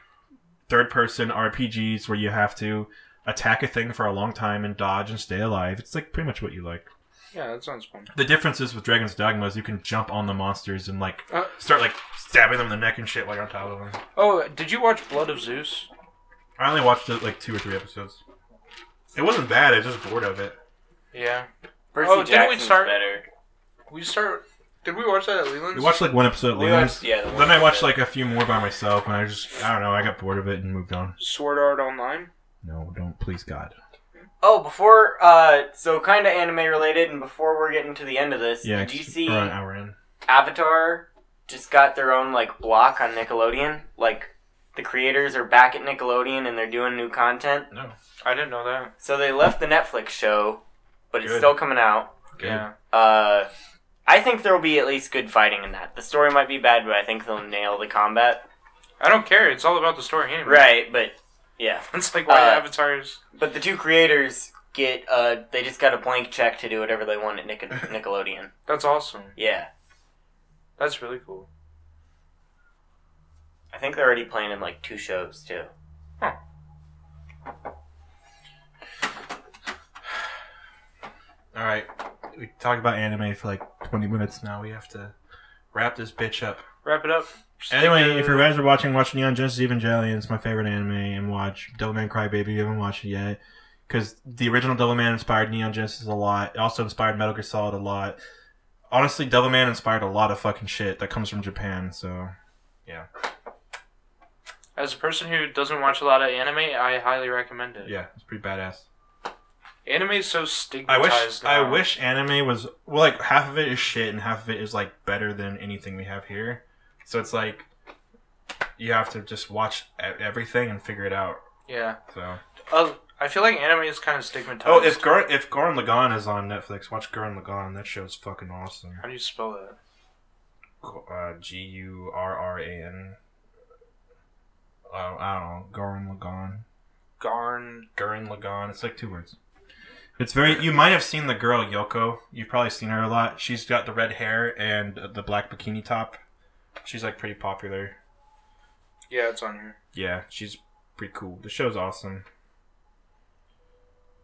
[SPEAKER 1] third-person RPGs where you have to attack a thing for a long time and dodge and stay alive. It's like pretty much what you like.
[SPEAKER 2] Yeah, that sounds fun.
[SPEAKER 1] The difference is with Dragon's Dogma is you can jump on the monsters and like
[SPEAKER 2] Uh,
[SPEAKER 1] start like stabbing them in the neck and shit while you're on top of them.
[SPEAKER 2] Oh, did you watch Blood of Zeus?
[SPEAKER 1] I only watched it like two or three episodes. It wasn't bad. I was just bored of it.
[SPEAKER 2] Yeah.
[SPEAKER 3] Percy
[SPEAKER 2] Oh, didn't we start-
[SPEAKER 3] better.
[SPEAKER 2] We start. Did we watch that at Leland's?
[SPEAKER 1] We watched like one episode. At
[SPEAKER 3] We
[SPEAKER 1] Leland's.
[SPEAKER 3] watched- yeah, the one
[SPEAKER 1] Then I watched
[SPEAKER 3] episode.
[SPEAKER 1] like a few more by myself, and I just I don't know. I got bored of it and moved on.
[SPEAKER 2] Sword Art Online.
[SPEAKER 1] No, don't please God.
[SPEAKER 3] Oh, before, uh, so kind of anime related, and before we're getting to the end of this,
[SPEAKER 1] Yeah,
[SPEAKER 3] did you see
[SPEAKER 1] we're an hour in.
[SPEAKER 3] Avatar just got their own, like, block on Nickelodeon? Like, the creators are back at Nickelodeon and they're doing new content.
[SPEAKER 1] No,
[SPEAKER 2] I didn't know that.
[SPEAKER 3] So they left the Netflix show, but it's
[SPEAKER 1] Good.
[SPEAKER 3] still coming out.
[SPEAKER 1] Good.
[SPEAKER 2] Yeah.
[SPEAKER 3] Uh, I think there will be at least good fighting in that. The story might be bad, but I think they'll nail the combat.
[SPEAKER 2] I don't care. It's all about the story anyway.
[SPEAKER 3] Right, but yeah.
[SPEAKER 2] It's like why
[SPEAKER 3] Uh,
[SPEAKER 2] Avatar's.
[SPEAKER 3] But the two creators get, uh, they just got a blank check to do whatever they want at Nick- Nickelodeon.
[SPEAKER 2] That's awesome.
[SPEAKER 3] Yeah.
[SPEAKER 2] That's really cool.
[SPEAKER 3] I think they're already playing in like two shows too.
[SPEAKER 1] All right, we talked about anime for like twenty minutes now. We have to wrap this bitch up.
[SPEAKER 2] Wrap it up.
[SPEAKER 1] Anyway, if you guys are watching, watch Neon Genesis Evangelion. It's my favorite anime, and watch Devilman Crybaby. You haven't watched it yet, because the original Devilman inspired Neon Genesis a lot. It also inspired Metal Gear Solid a lot. Honestly, Devilman inspired a lot of fucking shit that comes from Japan. So, yeah.
[SPEAKER 2] As a person who doesn't watch a lot of anime, I highly recommend it.
[SPEAKER 1] yeah, it's pretty badass.
[SPEAKER 2] Anime is so
[SPEAKER 1] I
[SPEAKER 2] stigmatized.
[SPEAKER 1] wish I wish anime was well, like half of it is shit, and half of it is like better than anything we have here. So it's like you have to just watch everything and figure it out.
[SPEAKER 2] Yeah.
[SPEAKER 1] So.
[SPEAKER 2] Uh, I feel like anime is kind of stigmatized.
[SPEAKER 1] Oh, if Gar- if Gurren Lagann is on Netflix, watch Gurren Lagann. That show's fucking awesome.
[SPEAKER 2] How do you spell that?
[SPEAKER 1] Uh, G U R R A N. Uh, I don't know. Gurren Lagann.
[SPEAKER 2] Garn.
[SPEAKER 1] Gurren Lagann. It's like two words. It's very. You might have seen the girl Yoko. You've probably seen her a lot. She's got the red hair and the black bikini top. She's like pretty popular.
[SPEAKER 2] Yeah, it's on here.
[SPEAKER 1] Yeah, she's pretty cool. The show's awesome.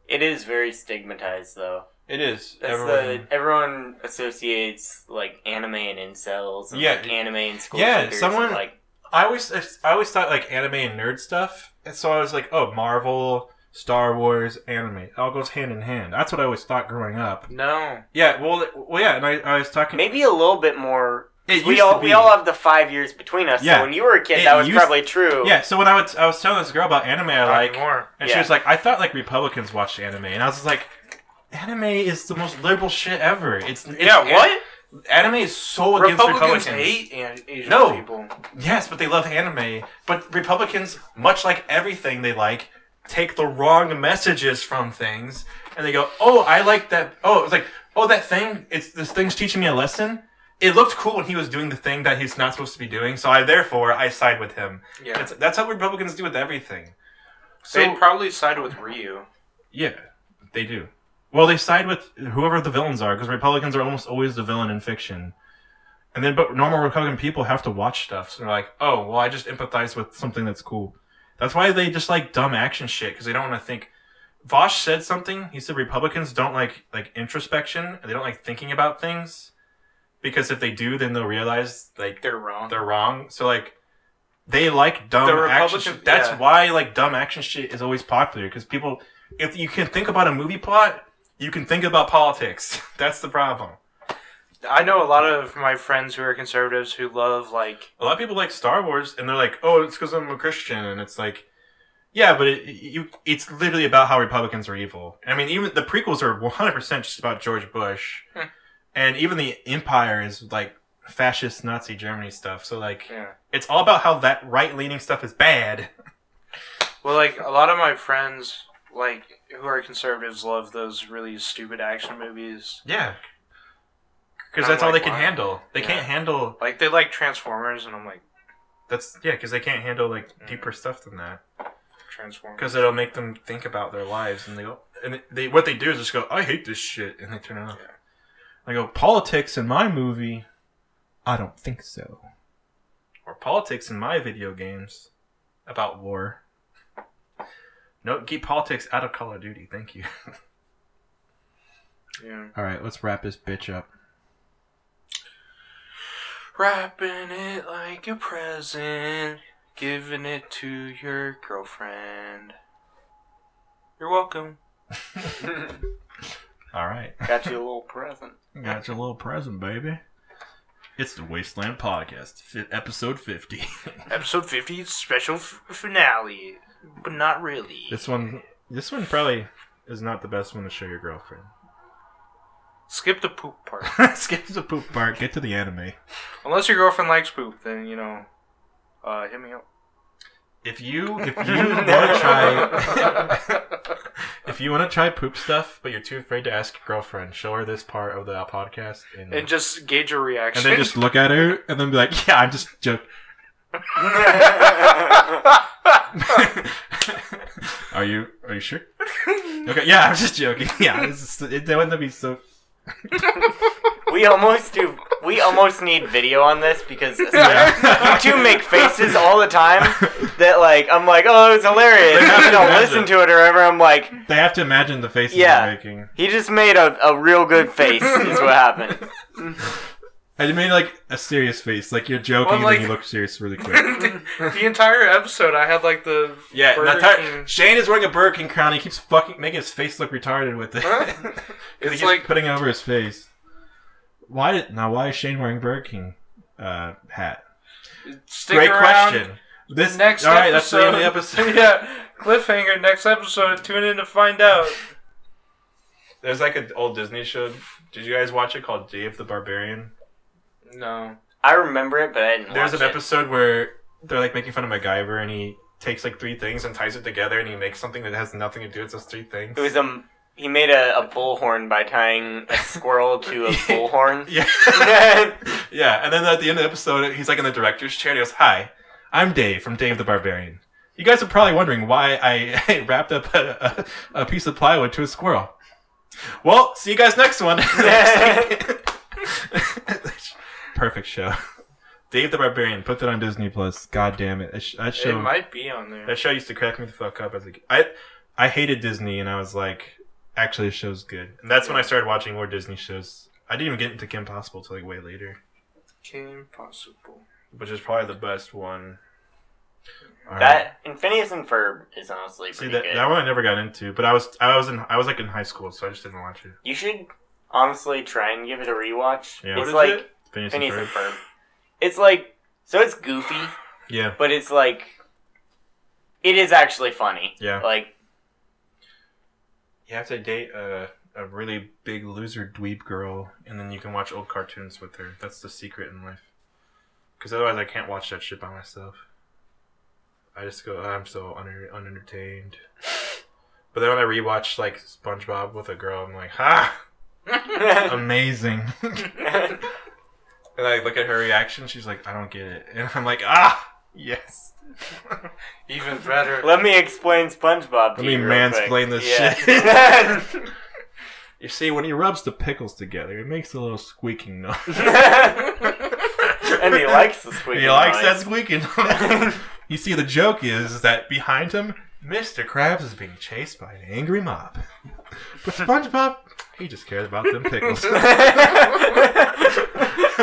[SPEAKER 3] It is very stigmatized though.
[SPEAKER 1] It is.
[SPEAKER 3] That's the everyone associates like anime and incels and
[SPEAKER 1] Yeah.
[SPEAKER 3] like anime and school
[SPEAKER 1] Yeah, someone-
[SPEAKER 3] and, like
[SPEAKER 1] I always I always thought like anime and nerd stuff, and so I was like, oh, Marvel, Star Wars, anime, it all goes hand in hand. That's what I always thought growing up.
[SPEAKER 2] No.
[SPEAKER 1] Yeah, well, well, yeah, and I, I was talking.
[SPEAKER 3] maybe a little bit more.
[SPEAKER 1] it
[SPEAKER 3] We
[SPEAKER 1] used
[SPEAKER 3] all
[SPEAKER 1] to be.
[SPEAKER 3] we all have the five years between us.
[SPEAKER 1] Yeah.
[SPEAKER 3] So when you were a kid,
[SPEAKER 1] It
[SPEAKER 3] that was
[SPEAKER 1] used-
[SPEAKER 3] probably true.
[SPEAKER 1] Yeah, so when I was I was telling this girl about anime, I like,
[SPEAKER 2] more.
[SPEAKER 1] and she
[SPEAKER 3] Yeah.
[SPEAKER 1] was like, I thought like Republicans watched anime, and I was just like, anime is the most liberal shit ever. It's, it's
[SPEAKER 2] Yeah, what?
[SPEAKER 1] Anime is so against
[SPEAKER 2] Republicans,
[SPEAKER 1] Republicans.
[SPEAKER 2] hate an- Asian
[SPEAKER 1] No.
[SPEAKER 2] people.
[SPEAKER 1] Yes, but they love anime. But Republicans, much like everything they like, take the wrong messages from things, and they go, "Oh, I like that. Oh, it's like, oh, that thing. It's this thing's teaching me a lesson. It looked cool when he was doing the thing that he's not supposed to be doing. So I, therefore, I side with him.
[SPEAKER 2] Yeah.
[SPEAKER 1] That's, that's how Republicans do with everything. So
[SPEAKER 2] They'd probably side with Ryo.
[SPEAKER 1] yeah, they do. Well, they side with whoever the villains are because Republicans are almost always the villain in fiction. And then, but normal Republican people have to watch stuff. So they're like, oh, well, I just empathize with something that's cool. That's why they just like dumb action shit because they don't want to think. Vaush said something. He said Republicans don't like like introspection. They don't like thinking about things because if they do, then they'll realize like
[SPEAKER 2] They're wrong.
[SPEAKER 1] they're wrong. So like they like dumb
[SPEAKER 2] The
[SPEAKER 1] action. Shit. That's
[SPEAKER 2] yeah.
[SPEAKER 1] why like dumb action shit is always popular because people, if you can think about a movie plot, you can think about politics. That's the problem.
[SPEAKER 2] I know a lot of my friends who are conservatives who love like
[SPEAKER 1] A lot of people like Star Wars and they're like, oh, it's because I'm a Christian, and it's like. Yeah, but it, you, it's literally about how Republicans are evil. I mean, even the prequels are 100% just about George Bush.
[SPEAKER 2] Hmm.
[SPEAKER 1] And even the Empire is like fascist Nazi Germany stuff. So, like,
[SPEAKER 2] yeah.
[SPEAKER 1] it's all about how that right leaning stuff is bad.
[SPEAKER 2] Well, like a lot of my friends like who are conservatives love those really stupid action movies.
[SPEAKER 1] Yeah. Because
[SPEAKER 2] I'm
[SPEAKER 1] that's all
[SPEAKER 2] like,
[SPEAKER 1] they can
[SPEAKER 2] why?
[SPEAKER 1] handle. They
[SPEAKER 2] Yeah.
[SPEAKER 1] can't handle.
[SPEAKER 2] Like they like Transformers, and I'm like
[SPEAKER 1] That's yeah. Because they can't handle like
[SPEAKER 2] Mm.
[SPEAKER 1] deeper stuff than that.
[SPEAKER 2] Transformers.
[SPEAKER 1] Because it'll make them think about their lives, and they go. And they what they do is just go, "I hate this shit," and they turn it off.
[SPEAKER 2] Yeah.
[SPEAKER 1] I go, "Politics in my movie, I don't think so. Or politics in my video games about war. No, keep politics out of Call of Duty. Thank you.
[SPEAKER 2] Yeah.
[SPEAKER 1] All right, let's wrap this bitch up.
[SPEAKER 2] Wrapping it like a present, giving it to your girlfriend. You're welcome.
[SPEAKER 1] All right,
[SPEAKER 3] Got you a little present.
[SPEAKER 1] got you a little present, baby. It's the Wasteland Podcast, fi- episode fifty.
[SPEAKER 2] Episode 50 special f- finale, but not really.
[SPEAKER 1] this one, this one probably is not the best one to show your girlfriend.
[SPEAKER 2] Skip the poop part.
[SPEAKER 1] Skip the poop part. Get to the anime.
[SPEAKER 2] Unless your girlfriend likes poop, then you know, uh, hit me up.
[SPEAKER 1] If you if you want to try if you want to try poop stuff, but you're too afraid to ask your girlfriend, show her this part of the podcast, and,
[SPEAKER 2] and just gauge your reaction.
[SPEAKER 1] and then just look at her and then be like, "Yeah, I'm just joking." are you are you sure? Okay, yeah, I'm just joking. Yeah, this is, it, that wouldn't be so.
[SPEAKER 3] we almost do. We almost need video on this because you two make faces all the time that like I'm like, oh, it's hilarious.
[SPEAKER 1] They have to
[SPEAKER 3] don't
[SPEAKER 1] imagine.
[SPEAKER 3] listen to it or whatever. I'm like,
[SPEAKER 1] They have to imagine the faces
[SPEAKER 3] Yeah.
[SPEAKER 1] you're making.
[SPEAKER 3] he just made a, a real good face. Is what happened.
[SPEAKER 1] And you made like a serious face, like you're joking,
[SPEAKER 2] Well,
[SPEAKER 1] and
[SPEAKER 2] like-
[SPEAKER 1] then you look serious really quick.
[SPEAKER 2] the, the entire episode, I had like the
[SPEAKER 1] Yeah,
[SPEAKER 2] Burger King-
[SPEAKER 1] Shane is wearing a Burger King crown. He keeps fucking making his face look retarded with it.
[SPEAKER 2] Huh?
[SPEAKER 1] 'Cause he
[SPEAKER 2] It's
[SPEAKER 1] keeps
[SPEAKER 2] like
[SPEAKER 1] putting it over his face. Why did now? Why is Shane wearing Burger King uh, hat?
[SPEAKER 2] stick
[SPEAKER 1] Great
[SPEAKER 2] around.
[SPEAKER 1] question. This
[SPEAKER 2] Next
[SPEAKER 1] all right.
[SPEAKER 2] episode.
[SPEAKER 1] That's the only episode.
[SPEAKER 2] yeah, cliffhanger. Next episode. Tune in to find out.
[SPEAKER 1] There's like an old Disney show. Did you guys watch it called Dave the Barbarian?
[SPEAKER 2] No.
[SPEAKER 3] I remember it, but I didn't.
[SPEAKER 1] There's
[SPEAKER 3] watch
[SPEAKER 1] an
[SPEAKER 3] it.
[SPEAKER 1] episode where they're like making fun of MacGyver, and he takes like three things and ties it together, and he makes something that has nothing to do with those three things.
[SPEAKER 3] It was um. He made a, a bullhorn by tying a squirrel to a bullhorn.
[SPEAKER 1] yeah. Yeah, and then at the end of the episode, he's like in the director's chair. And he goes, "Hi, I'm Dave from Dave the Barbarian. You guys are probably wondering why I wrapped up a, a, a piece of plywood to a squirrel. Well, see you guys next one. Perfect show. Dave the Barbarian. Put that on Disney Plus. God damn it. That, sh- that
[SPEAKER 2] It
[SPEAKER 1] show.
[SPEAKER 2] might be on there.
[SPEAKER 1] That show used to crack me the fuck up as a kid. I I hated Disney, and I was like, actually, this show's good. And that's when I started watching more Disney shows. I didn't even get into Kim Possible till like way later
[SPEAKER 2] Kim Possible.
[SPEAKER 1] which is probably the best one. All right.
[SPEAKER 3] That and Phineas and Ferb is honestly
[SPEAKER 1] see that
[SPEAKER 3] good.
[SPEAKER 1] that one I never got into, but I was I was in I was like in high school, so I just didn't watch it.
[SPEAKER 3] You should honestly try and give it a rewatch.
[SPEAKER 1] Yeah.
[SPEAKER 3] It's
[SPEAKER 1] What
[SPEAKER 2] is
[SPEAKER 3] like
[SPEAKER 2] it?
[SPEAKER 1] Phineas,
[SPEAKER 3] Phineas
[SPEAKER 1] and
[SPEAKER 3] and
[SPEAKER 1] Ferb.
[SPEAKER 3] Ferb. It's like so it's goofy,
[SPEAKER 1] Yeah,
[SPEAKER 3] but it's like it is actually funny.
[SPEAKER 1] yeah.
[SPEAKER 3] Like
[SPEAKER 1] You have to date a a really big loser dweeb girl, and then you can watch old cartoons with her. That's the secret in life. Because otherwise, I can't watch that shit by myself. I just go, I'm so un- unentertained. But then when I rewatch like SpongeBob with a girl, I'm like, ha, amazing. and I look at her reaction, she's like, I don't get it, and I'm like, ah, yes.
[SPEAKER 2] Even better.
[SPEAKER 3] let me explain SpongeBob to
[SPEAKER 1] Let me
[SPEAKER 3] you. real quick.
[SPEAKER 1] mansplain this
[SPEAKER 3] Yeah.
[SPEAKER 1] shit. You see, when he rubs the pickles together, it makes a little squeaking noise.
[SPEAKER 3] and he likes the squeaky
[SPEAKER 1] he likes that
[SPEAKER 3] noise.
[SPEAKER 1] squeaking noise. you see, the joke is that behind him, Mr. Krabs is being chased by an angry mob. But SpongeBob, he just cares about them pickles.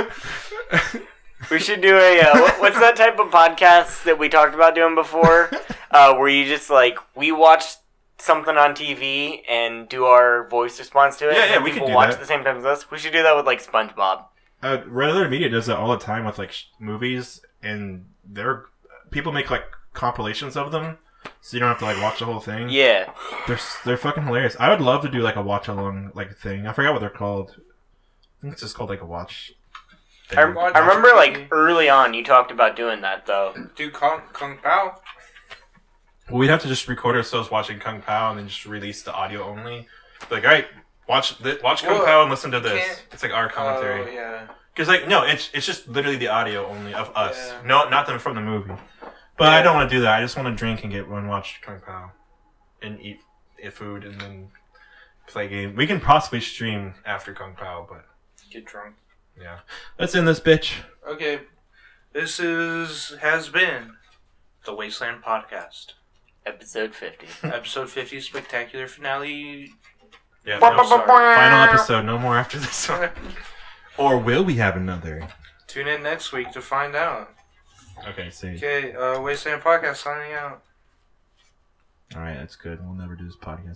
[SPEAKER 3] We should do a uh, what- what's that type of podcast that we talked about doing before, uh, where you just like we watch something on TV and do our voice response to it.
[SPEAKER 1] Yeah, yeah,
[SPEAKER 3] and
[SPEAKER 1] we can
[SPEAKER 3] people
[SPEAKER 1] do
[SPEAKER 3] watch
[SPEAKER 1] that.
[SPEAKER 3] at the same time as us. We should do that with like SpongeBob.
[SPEAKER 1] uh, Red Letter Media does that all the time with like sh- movies, and they're people make like compilations of them, so you don't have to like watch the whole thing.
[SPEAKER 3] Yeah,
[SPEAKER 1] They're s- they're fucking hilarious. I would love to do like a watch along like thing. I forgot what they're called. I think it's just called like a watch.
[SPEAKER 3] I,
[SPEAKER 1] thing.
[SPEAKER 3] I remember like early on you talked about doing that though.
[SPEAKER 2] Do Kung, Kung Pow.
[SPEAKER 1] Well, we'd have to just record ourselves watching Kung Pow and then just release the audio only. Like, all right, watch th- watch Kung
[SPEAKER 2] Well,
[SPEAKER 1] Pao and listen to this.
[SPEAKER 2] can't-
[SPEAKER 1] It's like our
[SPEAKER 2] Oh,
[SPEAKER 1] commentary.
[SPEAKER 2] yeah.
[SPEAKER 1] Because like no, it's it's just literally the audio only of us.
[SPEAKER 2] Yeah.
[SPEAKER 1] No, not them from the movie. But I don't want to do that. I just want to drink and get and watch Kung Pow, and eat, eat food and then play game. We can possibly stream after Kung Pow, but
[SPEAKER 2] Get drunk.
[SPEAKER 1] Yeah. Let's end this bitch.
[SPEAKER 2] Okay, this is has been the Wasteland Podcast,
[SPEAKER 3] Episode 50.
[SPEAKER 2] episode fifty, spectacular finale.
[SPEAKER 1] Yeah.
[SPEAKER 2] No, sorry.
[SPEAKER 1] Final episode. No more after this one. Or will we have another?
[SPEAKER 2] Tune in next week to find out.
[SPEAKER 1] Okay. See.
[SPEAKER 2] Okay, uh, Wasteland Podcast signing out.
[SPEAKER 1] All right. That's good. We'll never do this podcast.